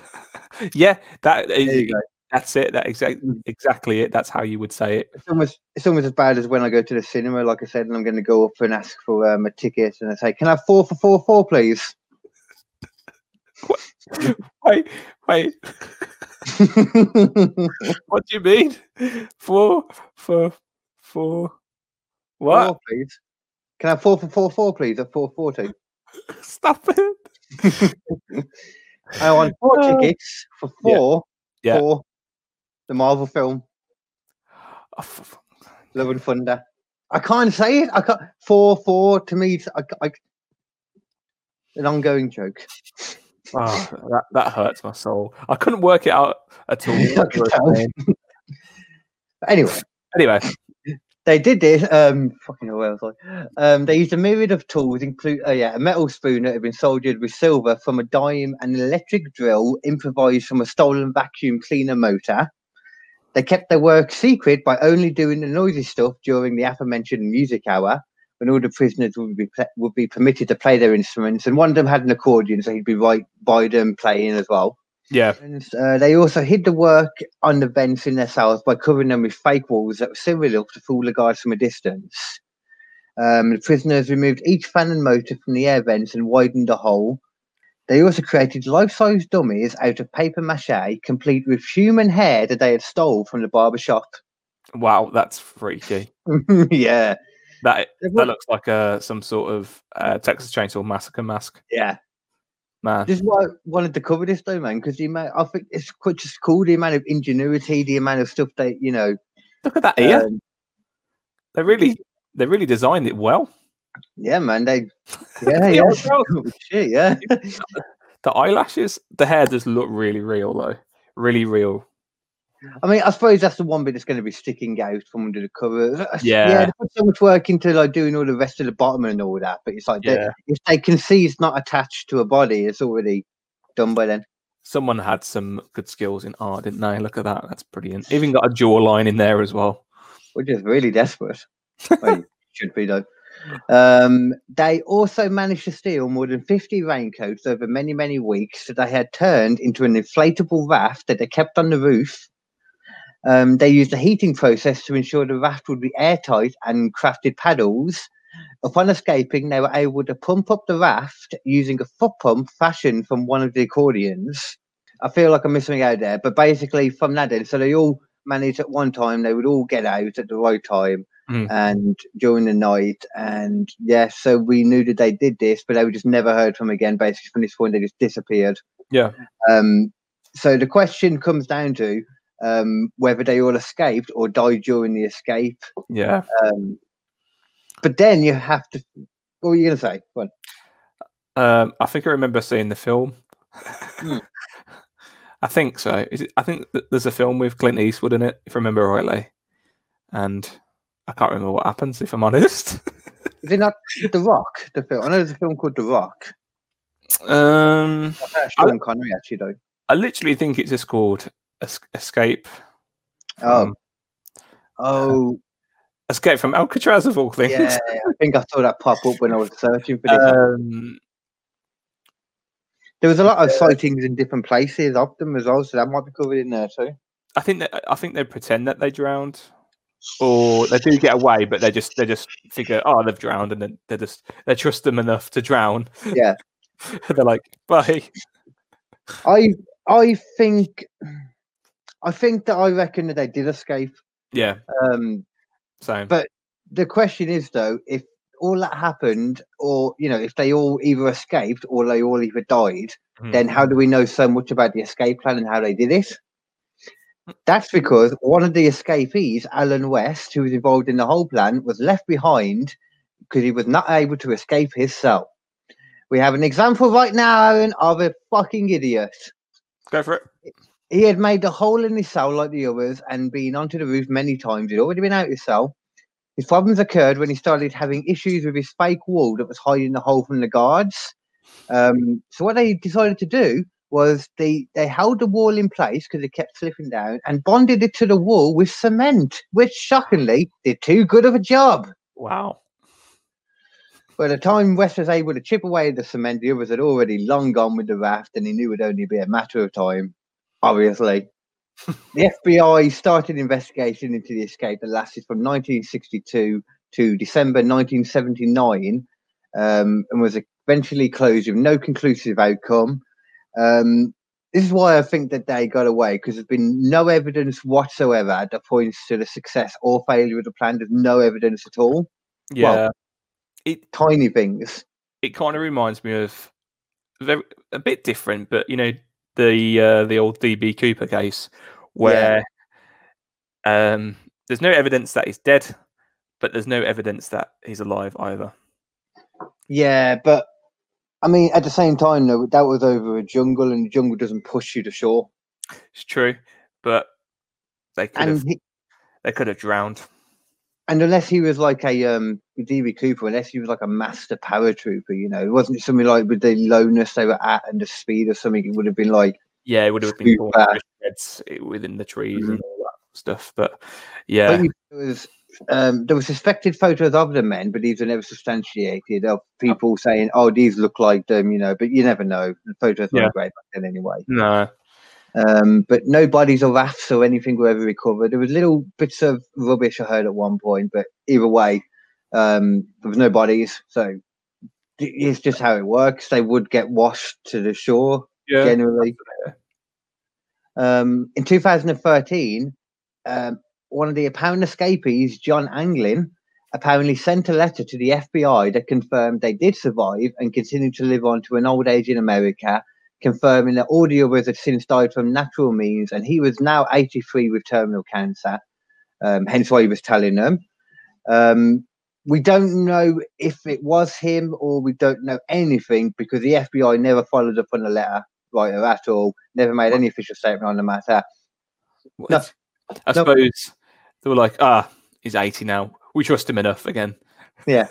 yeah, that go. That's it. That exact Mm. exactly it. That's how you would say it. It's almost it's almost as bad as when I go to the cinema, like I said, and I'm going to go up and ask for um, a ticket, and I say, "Can I have four for four four, please?" Wait, wait. What do you mean? Four, four, four. What? Four, please. Can I have four for four four, please? At four forty. Stop it. I want four Oh. tickets for Yeah. four Yeah. for the Marvel film Oh, Love and Thunder. I can't say it. I can't. Four four to me. I, I, an ongoing joke. Oh, that, that hurts my soul. I couldn't work it out at all. I what could you were tell. saying. Anyway, Anyway, they did this. Um, fucking hell, where was I? Um, they used a myriad of tools, include uh, yeah, a metal spoon that had been soldered with silver from a dime, an electric drill improvised from a stolen vacuum cleaner motor. They kept their work secret by only doing the noisy stuff during the aforementioned music hour, when all the prisoners would be would be permitted to play their instruments. And one of them had an accordion, so he'd be right by them playing as well. yeah, And uh, they also hid the work on the vents in their cells by covering them with fake walls that were similar enough to fool the guards from a distance. Um, the prisoners removed each fan and motor from the air vents and widened the hole. They also created life-size dummies out of paper mache, complete with human hair that they had stole from the barber shop. wow, that's freaky. yeah, That that looks like uh, some sort of uh, Texas Chainsaw Massacre mask, yeah. man. This is why I wanted to cover this though, man, because the amount I think it's quite just cool the amount of ingenuity, the amount of stuff they, you know, Look at that ear. um, they really, they really designed it well. Yeah, man. They, yeah, The yeah, cool shit, yeah. The eyelashes, the hair does look really real though, really real. I mean, I suppose that's the one bit that's going to be sticking out from under the cover. Uh, Yeah. they put so much work into like doing all the rest of the bottom and all that, but it's like they- if they can see it's not attached to a body, it's already done by then. Someone had some good skills in art, didn't they? Look at that, that's brilliant. Even got a jawline in there as well. Which is really desperate. Well, should be though. Um, they also managed to steal more than 50 raincoats over many, many weeks that they had turned into an inflatable raft that they kept on the roof. Um, they used a heating process to ensure the raft would be airtight and crafted paddles. Upon escaping, they were able to pump up the raft using a foot pump fashioned from one of the accordions. I feel like I'm missing out there, but basically from that end, so they all managed at one time, they would all get out at the right time Mm. and during the night. And yeah, so we knew that they did this, but they were just never heard from again. Basically, from this point, they just disappeared. Yeah. Um, so the question comes down to um, whether they all escaped or died during the escape. Yeah. Um, but then you have to. What were you going to say? What? Um, I think I remember seeing the film. Hmm. I think so. Is it, I think th- there's a film with Clint Eastwood in it, if I remember rightly. And I can't remember what happens, if I'm honest. Is it not The Rock? The film. I know there's a film called The Rock. um, That's Sean Connery, actually, though. I literally think it's just called Es- Escape. Oh, from- oh, Escape from Alcatraz, of all things. yeah. I think I saw that pop up when I was searching for this. Um, There was a lot of sightings in different places of them as well, so that might be covered in there too. I think that I think they pretend that they drowned, or they do get away, but they just they just figure, oh, they've drowned, and then they just they trust them enough to drown. Yeah. they're like, bye. I I think I think that I reckon that they did escape. Yeah, Um, same. But- the question is though, if all that happened, or you know, if they all either escaped or they all either died, Hmm. then how do we know so much about the escape plan and how they did it? That's because one of the escapees, Alan West, who was involved in the whole plan, was left behind because he was not able to escape his cell. We have an example right now, Aaron, of a fucking idiot. go for it. He had made a hole in his cell like the others and been onto the roof many times. He'd already been out of his cell. His problems occurred when he started having issues with his fake wall that was hiding the hole from the guards. Um, so what they decided to do was they they held the wall in place because it kept slipping down and bonded it to the wall with cement, which shockingly did too good of a job. Wow. By the time West was able to chip away the cement, the others had already long gone with the raft, and he knew it would only be a matter of time. Obviously, the FBI started investigation into the escape that lasted from 1962 to December 1979 um, and was eventually closed with no conclusive outcome. Um, this is why I think that they got away because there's been no evidence whatsoever that points to the success or failure of the plan. There's no evidence at all. Yeah, it Tiny things. it kind of reminds me of very, a bit different, but you know the uh, the old DB Cooper case where um, there's no evidence that he's dead, but there's no evidence that he's alive either. Yeah, but I mean, at the same time, though, that was over a jungle, and the jungle doesn't push you to shore. It's true, but they could And have he, they could have drowned. and unless he was like a um with DB Cooper, unless he was like a master paratrooper, you know, it wasn't something like with the lowness they were at and the speed or something. It would have been like, Yeah, it would have been torn Super. to shreds, eh, within the trees Mhm. and all that stuff. But yeah, but there was um there were suspected photos of the men, but these were never substantiated of people saying, "Oh, these look like them," you know. But you never know. The photos Yeah. weren't great back then anyway. no, Um, but no bodies or rafts or anything were ever recovered. There was little bits of rubbish I heard at one point, but either way, um, there was no bodies. So it's just how it works. They would get washed to the shore yeah, generally. Um, in 2013, um, one of the apparent escapees, John Anglin, apparently sent a letter to the FBI that confirmed they did survive and continued to live on to an old age in America, confirming that all the others had since died from natural means, and he was now 83 with terminal cancer. Um, hence why he was telling them. Um, we don't know if it was him or we don't know anything because the FBI never followed up on the letter writer at all, never made any official statement on the matter. No, I no. suppose they were like, ah, he's 80 now. We trust him enough again. Yeah.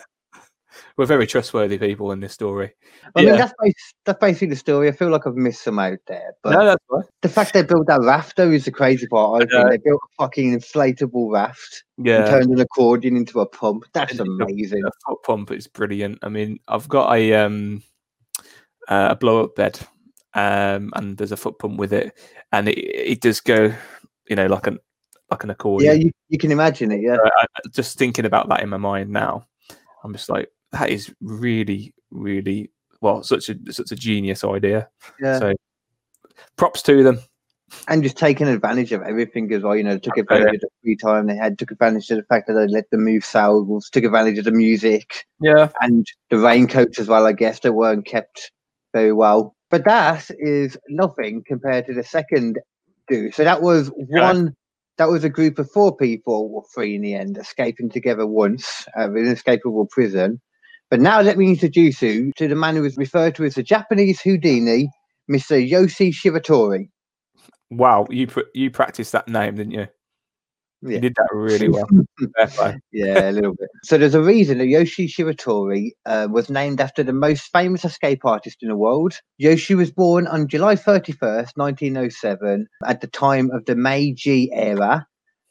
We're very trustworthy people in this story. I Yeah. mean, that's, bas- that's basically the story. I feel like I've missed some out there, but no, that's right. the fact they built that raft though is the crazy part. I think know. they built a fucking inflatable raft and Yeah. turned an accordion into a pump. That's amazing. A foot pump is brilliant. I mean, I've got a um uh, a blow up bed, um, and there's a foot pump with it, and it, it does go, you know, like an like an Yeah, accordion. you, you can imagine it. Yeah, Uh, I- just thinking about that in my mind now, I'm just like, that is really, really well, such a such a genius idea. yeah. So, props to them. and just taking advantage of everything as well. You know, they took Oh, yeah. advantage of the free time they had, took advantage of the fact that they let them move sails, took advantage of the music Yeah, and the raincoats as well. I guess that weren't kept very well, but that is nothing compared to the second do. So that was one. That was a group of four people, or three in the end, escaping together once uh, in an escapable prison. But now let me introduce you to the man who is referred to as the Japanese Houdini, Mr. Yoshi Shiratori. wow, you put you practiced that name, didn't you? Yeah. You did that really well. Yeah, a little bit. So there's a reason that Yoshi Shiratori uh, was named after the most famous escape artist in the world. Yoshi was born on July 31st, 1907, at the time of the Meiji era.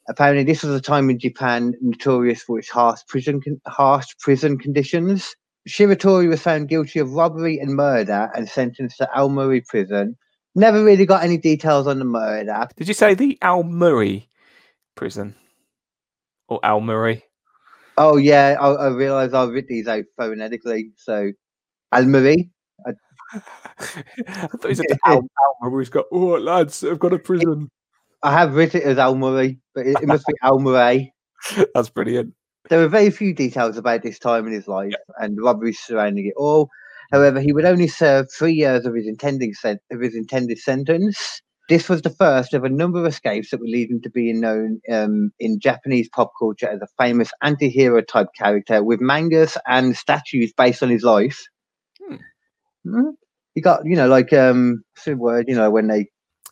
Apparently, this was a time in Japan notorious for its harsh prison con- harsh prison conditions. Shiratori was found guilty of robbery and murder and sentenced to Aomori prison. Never really got any details on the murder. Did you say the Al Murray prison or Al Murray? Oh yeah, I, I realised I writ these out phonetically. So Almery. I thought he said Al, Al Murray's got. Oh, lads, I've got a prison. I have written it as Almery, but it, it must be Almeray. That's brilliant. There are very few details about this time in his life and the robberies surrounding it all. However, he would only serve three years of his intending sen- of his intended sentence. This was the first of a number of escapes that would lead him to being known um, in Japanese pop culture as a famous anti-hero type character with mangas and statues based on his life. Hmm. Mm. He got, you know, like um, word, you know, when they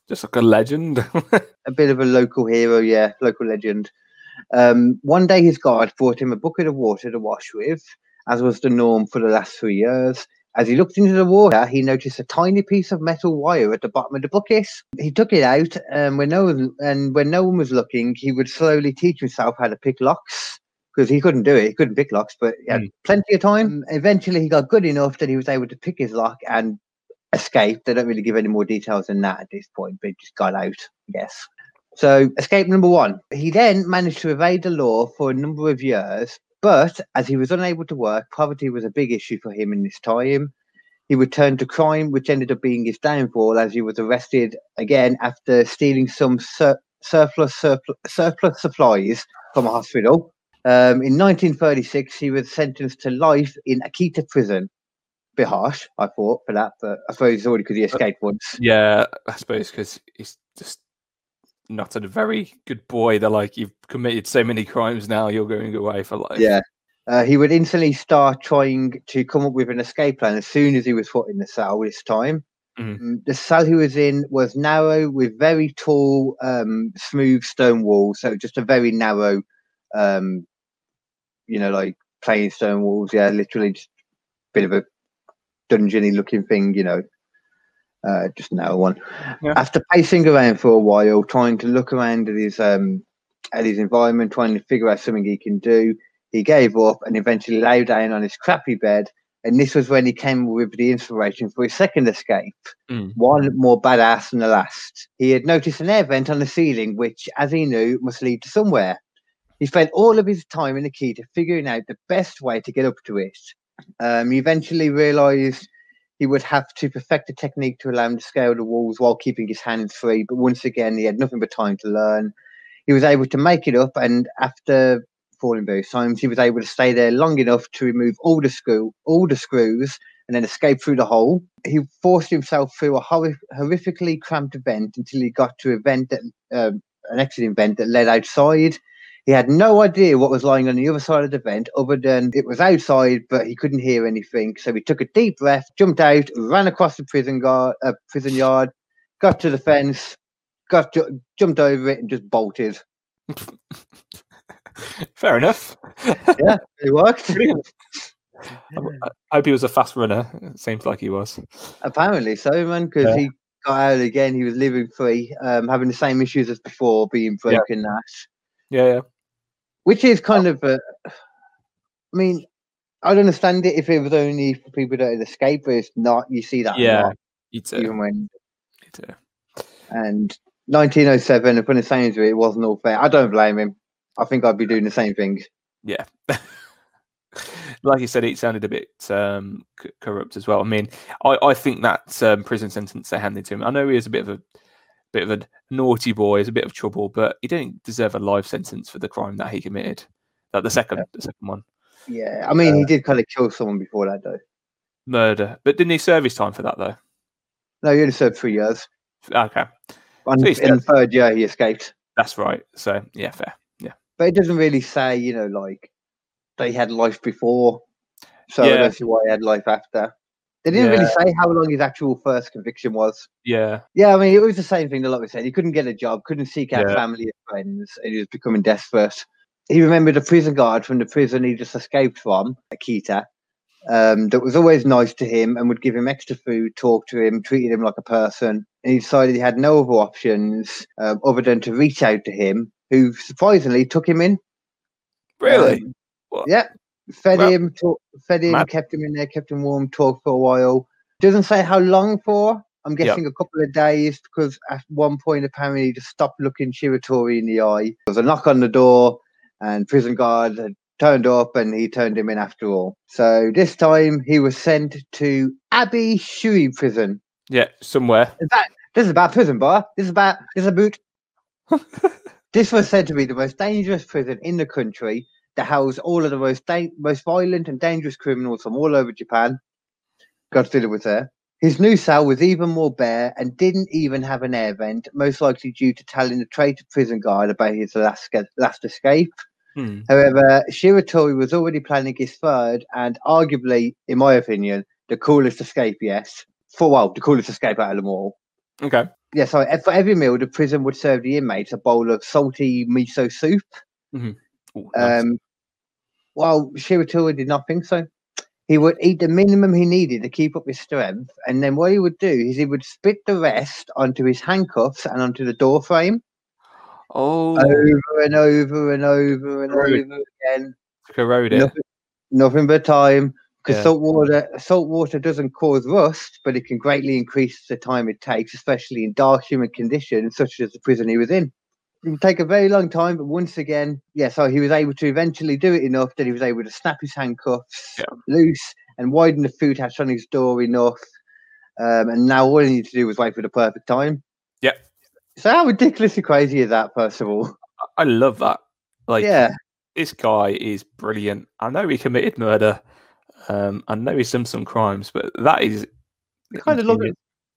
Just like a legend. a bit of a local hero, yeah, local legend. Um, one day his guard brought him a bucket of water to wash with, as was the norm for the last three years. As he looked into the water, he noticed a tiny piece of metal wire at the bottom of the bucket. He took it out, and when no one and when no one was looking, he would slowly teach himself how to pick locks because he couldn't do it. He couldn't pick locks, but he had Mm. plenty of time. Eventually, he got good enough that he was able to pick his lock and escape. They don't really give any more details than that at this point, but just got out, I guess. So, escape number one. He then managed to evade the law for a number of years, but as he was unable to work, poverty was a big issue for him in this time. He returned to crime, which ended up being his downfall as he was arrested again after stealing some sur- surplus, surplus surplus supplies from a hospital. Um, in 1936, he was sentenced to life in Akita prison. Bit harsh, I thought, for that, but I suppose it's already because he escaped once. Yeah, I suppose because he's just not a very good boy. They're like, you've committed so many crimes now, you're going away for life. Yeah. Uh, he would instantly start trying to come up with an escape plan as soon as he was put in the cell this time. Mhm. Mm, The cell he was in was narrow with very tall, um, smooth stone walls. So just a very narrow, um, you know, like plain stone walls. Yeah, literally just a bit of a dungeony looking thing, you know. Uh, just a narrow one. Yeah. After pacing around for a while, trying to look around at his um, at his environment, trying to figure out something he can do, he gave up and eventually lay down on his crappy bed. And this was when he came with the inspiration for his second escape, Mm. one more badass than the last. He had noticed an air vent on the ceiling, which, as he knew, must lead to somewhere. He spent all of his time in Akita figuring out the best way to get up to it. Um, he eventually realized he would have to perfect a technique to allow him to scale the walls while keeping his hands free. But once again, he had nothing but time to learn. He was able to make it up, and after falling various times, he was able to stay there long enough to remove all the screw, all the screws, and then escape through the hole. He forced himself through a horri- horrifically cramped vent until he got to a vent that, um, an exit vent that led outside. He had no idea what was lying on the other side of the vent, other than it was outside, but he couldn't hear anything. So he took a deep breath, jumped out, ran across the prison guard, uh, prison yard, got to the fence, got ju- jumped over it, and just bolted. Fair enough. Yeah, it worked. I hope he was a fast runner. It seems like he was. Apparently so, man, because Yeah. he got out again. He was living free, um, having the same issues as before, being Yeah. broken that. Yeah, yeah. Which is kind of a. I mean, I'd understand it if it was only for people that had escaped, but it's not. You see that Yeah. You too. even when. You too. And 1907, upon the Sainsbury, it wasn't all fair. I don't blame him. I think I'd be doing the same thing. Yeah. like you said, it sounded a bit um, c- corrupt as well. I mean, I, I think that um, prison sentence they handed to him. I know he was a bit of a bit of a naughty boy, is a bit of trouble, but he didn't deserve a life sentence for the crime that he committed. Like the second, the second one, Yeah, I mean, he uh, did kind of kill someone before that, though. murder. But didn't he serve his time for that though? No, he only served three years. Okay, On, So in the third year, he escaped. that's right. So yeah, fair. Yeah, but it doesn't really say, you know, like they had life before, so I don't see why he had life after. They didn't really say how long his actual first conviction was. yeah, Yeah, I mean, it was the same thing that we said. He couldn't get a job, couldn't seek out Yeah. family and friends, and he was becoming desperate. He remembered a prison guard from the prison he just escaped from, Akita, um, that was always nice to him and would give him extra food, talk to him, treated him like a person. And he decided he had no other options um, other than to reach out to him, who surprisingly took him in. really. Um, Yeah, fed Well, him, talk, fed him, mad. kept him in there, kept him warm, talked for a while. Doesn't say how long for. I'm guessing a couple of days because at one point apparently he just stopped looking Shiratori in the eye. There was a knock on the door, and prison guard had turned up, and he turned him in after all. So this time he was sent to Abashiri prison. yeah, somewhere. In fact, this is about prison bar. This is about this is about. this was said to be the most dangerous prison in the country that house all of the most da- most violent and dangerous criminals from all over Japan. Godzilla was there. His new cell was even more bare and didn't even have an air vent, most likely due to telling the traitor prison guard about his last, last escape. Hmm. However, Shiratori was already planning his third and arguably, in my opinion, the coolest escape, yes. For well, the coolest escape out of them all. Okay. Yeah, so for every meal, the prison would serve the inmates a bowl of salty miso soup. Ooh, nice. Um, well, Shiratori did not think so. He would eat the minimum he needed to keep up his strength, and then what he would do is he would spit the rest onto his handcuffs and onto the door frame oh, over and over and over and Right. over again. corrode it. Nothing, nothing but time. Because Yeah. salt water, salt water doesn't cause rust, but it can greatly increase the time it takes, especially in dark, humid conditions such as the prison he was in. It would take a very long time, but once again, yeah, so he was able to eventually do it enough that he was able to snap his handcuffs Yeah. loose and widen the food hatch on his door enough. Um, and now all he needed to do was wait for the perfect time. Yeah. So how ridiculously crazy is that, first of all? I love that. Like, yeah. this guy is brilliant. I know he committed murder. Um, I know he's done some crimes, but that is I kind of love it.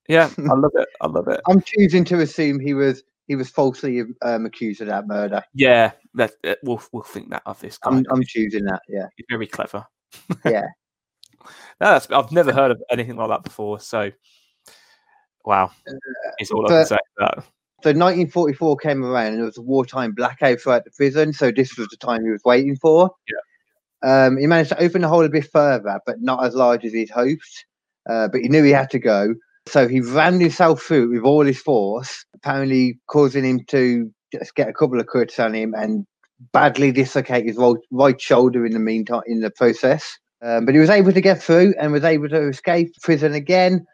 Yeah, I love it. I love it. I'm choosing to assume he was he was falsely um, accused of that murder. Yeah, that, that- we'll we'll think that of this guy. I'm, I'm choosing that. Yeah. He's very clever. Yeah. No, that's, I've never heard of anything like that before. So, wow, is all I can say. That So 1944 came around and there was a wartime blackout throughout the prison. So this was the time he was waiting for. Yeah. Um, he managed to open the hole a bit further, but not as large as he'd hoped. Uh, but he knew he had to go. So he ran himself through with all his force, apparently causing him to just get a couple of cuts on him and badly dislocate his right, right shoulder in the meantime, in the process. Um, but he was able to get through and was able to escape prison again.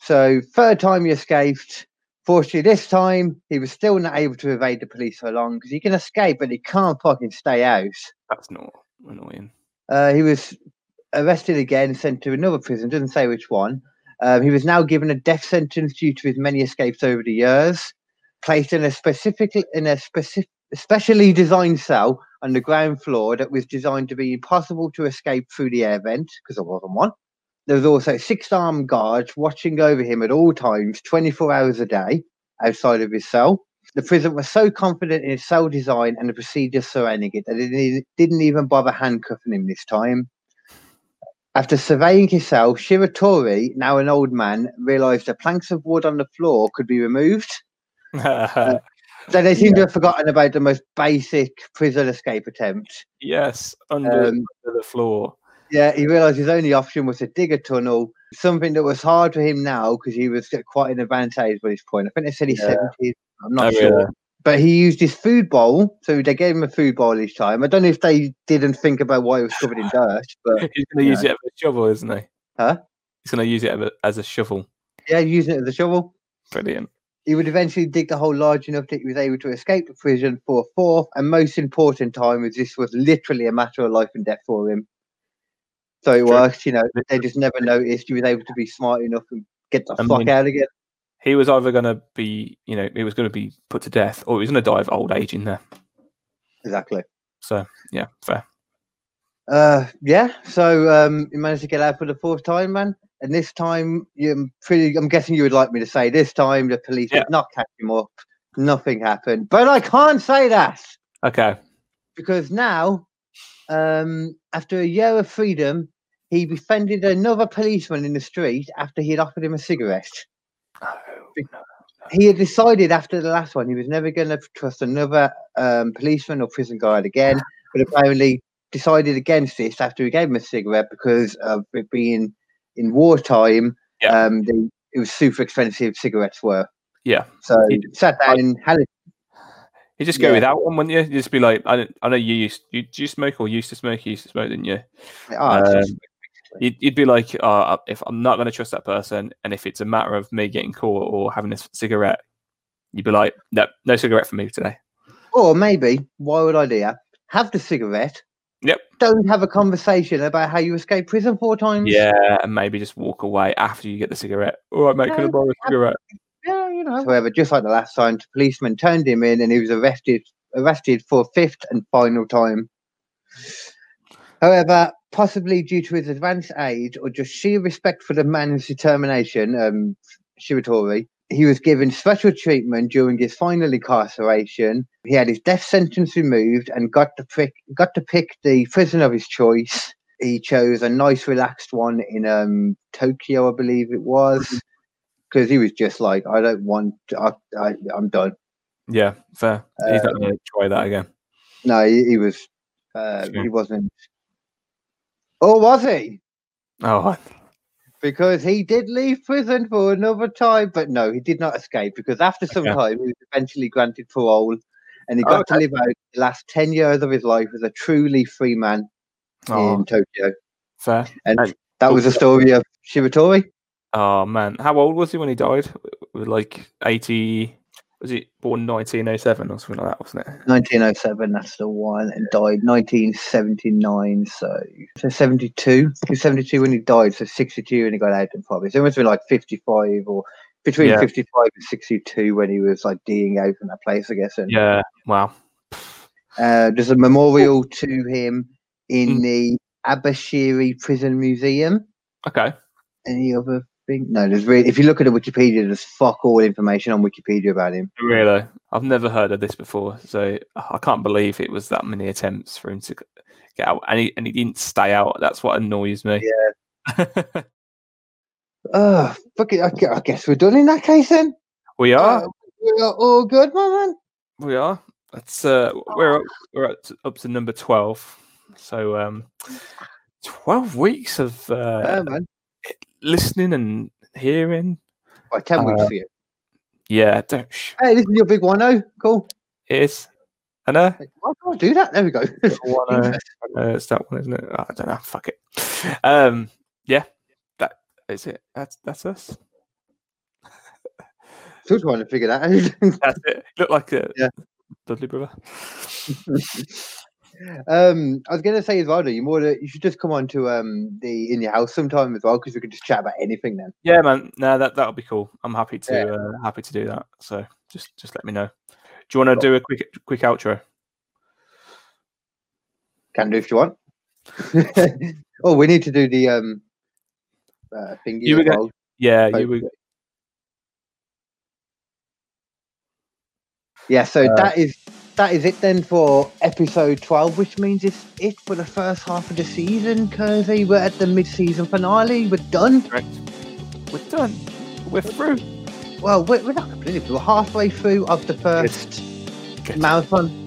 So third time he escaped. Fortunately, this time he was still not able to evade the police for long because he can escape, but he can't fucking stay out. that's not annoying. Uh, he was arrested again, sent to another prison. Doesn't say which one. Um, he was now given a death sentence due to his many escapes over the years. Placed in a specific in a specific specially designed cell on the ground floor that was designed to be impossible to escape through the air vent because there wasn't one. There was also six armed guards watching over him at all times, 24 hours a day, outside of his cell. The prison was so confident in its cell design and the procedures surrounding it that it didn't- didn't even bother handcuffing him this time. After surveying his cell, Shiratori, now an old man, realized that planks of wood on the floor could be removed. So they seem to have forgotten about the most basic prison escape attempt. yes, under, Um, under the floor. Yeah, he realised his only option was to dig a tunnel, something that was hard for him now because he was quite an advantage by this point. I think they said he's Yeah. 70. I'm not Oh, sure. really? But he used his food bowl, so they gave him a food bowl each time. I don't know if they didn't think about why it was covered in dirt, but He's going to use it as a shovel, isn't he? Huh? He's going to use it as a, as a shovel. yeah, using it as a shovel. Brilliant. He would eventually dig the hole large enough that he was able to escape the prison for a fourth and most important time, as this was literally a matter of life and death for him. So it worked, you know. They just never noticed he was able to be smart enough and get the I fuck mean- out again. He was either going to be, you know, he was going to be put to death, or he was going to die of old age in there. Exactly. So yeah, fair. Uh, yeah. So um, he managed to get out for the fourth time, man. And this time, you're pretty. I'm guessing you would like me to say this time the police Yeah. did not catch him up. Nothing happened, but I can't say that. Okay. because now, um, after a year of freedom, he befriended another policeman in the street after he had offered him a cigarette. He had decided after the last one he was never going to trust another um, policeman or prison guard again, but apparently decided against this after he gave him a cigarette because of it being in wartime. Yeah. Um, the, it was super expensive cigarettes were. Yeah. So He- sat down and had it. You just go Yeah. without one, wouldn't you? You'd just be like, I, don't, I know you used, you, do you smoke or used to smoke? You used to smoke, didn't you? Oh, Um, You'd, you'd be like, uh, if I'm not going to trust that person, and if it's a matter of me getting caught or having a cigarette, you'd be like, no, no cigarette for me today. Or maybe, why wild idea, have the cigarette. Yep. Don't have a conversation about how you escaped prison four times. Yeah, and maybe just walk away after you get the cigarette. All right, mate, can I borrow a cigarette? Yeah, you know. However, just like the last time, the policeman turned him in and he was arrested arrested for a fifth and final time. However, possibly due to his advanced age or just sheer respect for the man's determination, um, Shiratori, he was given special treatment during his final incarceration. He had his death sentence removed and got to pick got to pick the prison of his choice. He chose a nice, relaxed one in um, Tokyo, I believe it was, because he was just like, I don't want, I, I, I'm done. Yeah, fair. He's not going to try that again. No, he, he was, uh, Sure. he wasn't. Or was he? Oh, Because he did leave prison for another time, but no, he did not escape. Because after some Okay. time, he was eventually granted parole, and he got to live out the last ten years of his life as a truly free man oh in Tokyo. fair. And And- that was the story of Shiratori. Oh man, how old was he when he died? With like 80, Was he born 1907 or something like that, wasn't it? 1907, that's the one, and died 1979. So, so 72. He 72 when he died, so 62 when he got out of probably. So it must have been like 55 or between Yeah. 55 and 62 when he was like D'ing out from that place, I guess. And Yeah. Wow. uh, there's a memorial to him in Mm. the Abashiri Prison Museum. Okay. Any other thing? No, there's really. If you look at the Wikipedia, there's fuck all information on Wikipedia about him. Really? I've never heard of this before, so I can't believe it was that many attempts for him to get out, and he and he didn't stay out. That's what annoys me. Yeah. Oh, fuck it. I guess we're done in that case then. we are. Uh, we are all good, my man. We are. That's uh, we're up, we're up to, up to number twelve. So um, twelve weeks of Yeah, uh, man. Listening and hearing. Right, 10 weeks uh, for you. Yeah, don't. Sh- Hey, this is your big one, oh, cool. it is. I know. Why can't I do that. There we go. One, uh, uh, it's that one, isn't it? I don't know. Fuck it. Um, yeah, that is it. That's that's us. Still trying to figure that out. That's it. Look like a Yeah. Dudley brother. um, I was going to say as well, though, you more you should just come on to um the in your house sometime as well because we could just chat about anything then. Yeah, man. No, that that'll be cool. I'm happy to Yeah. uh, happy to do that. So just just let me know. Do you want to do a quick quick outro? Can do if you want. oh, we need to do the um uh, thingy. You were gonna- Yeah, you were. Yeah, so Uh, that is that is it then for episode twelve, which means it's it for the first half of the season. Kersey, we're at the mid-season finale. We're done. Correct. We're done. We're through. Well, we're, we're not completely. We're halfway through of the first Good. marathon.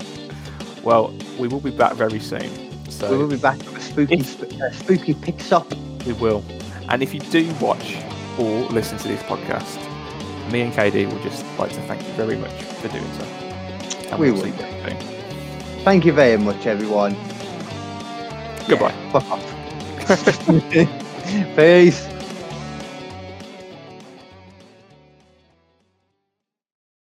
Well, we will be back very soon. So We will be back with a spooky, If- sp- uh, spooky pick up. We will. And if you do watch or listen to this podcast, me and KD will just like to thank you very much for doing so. We will. Thank you very much, everyone. Goodbye. Fuck off. Peace.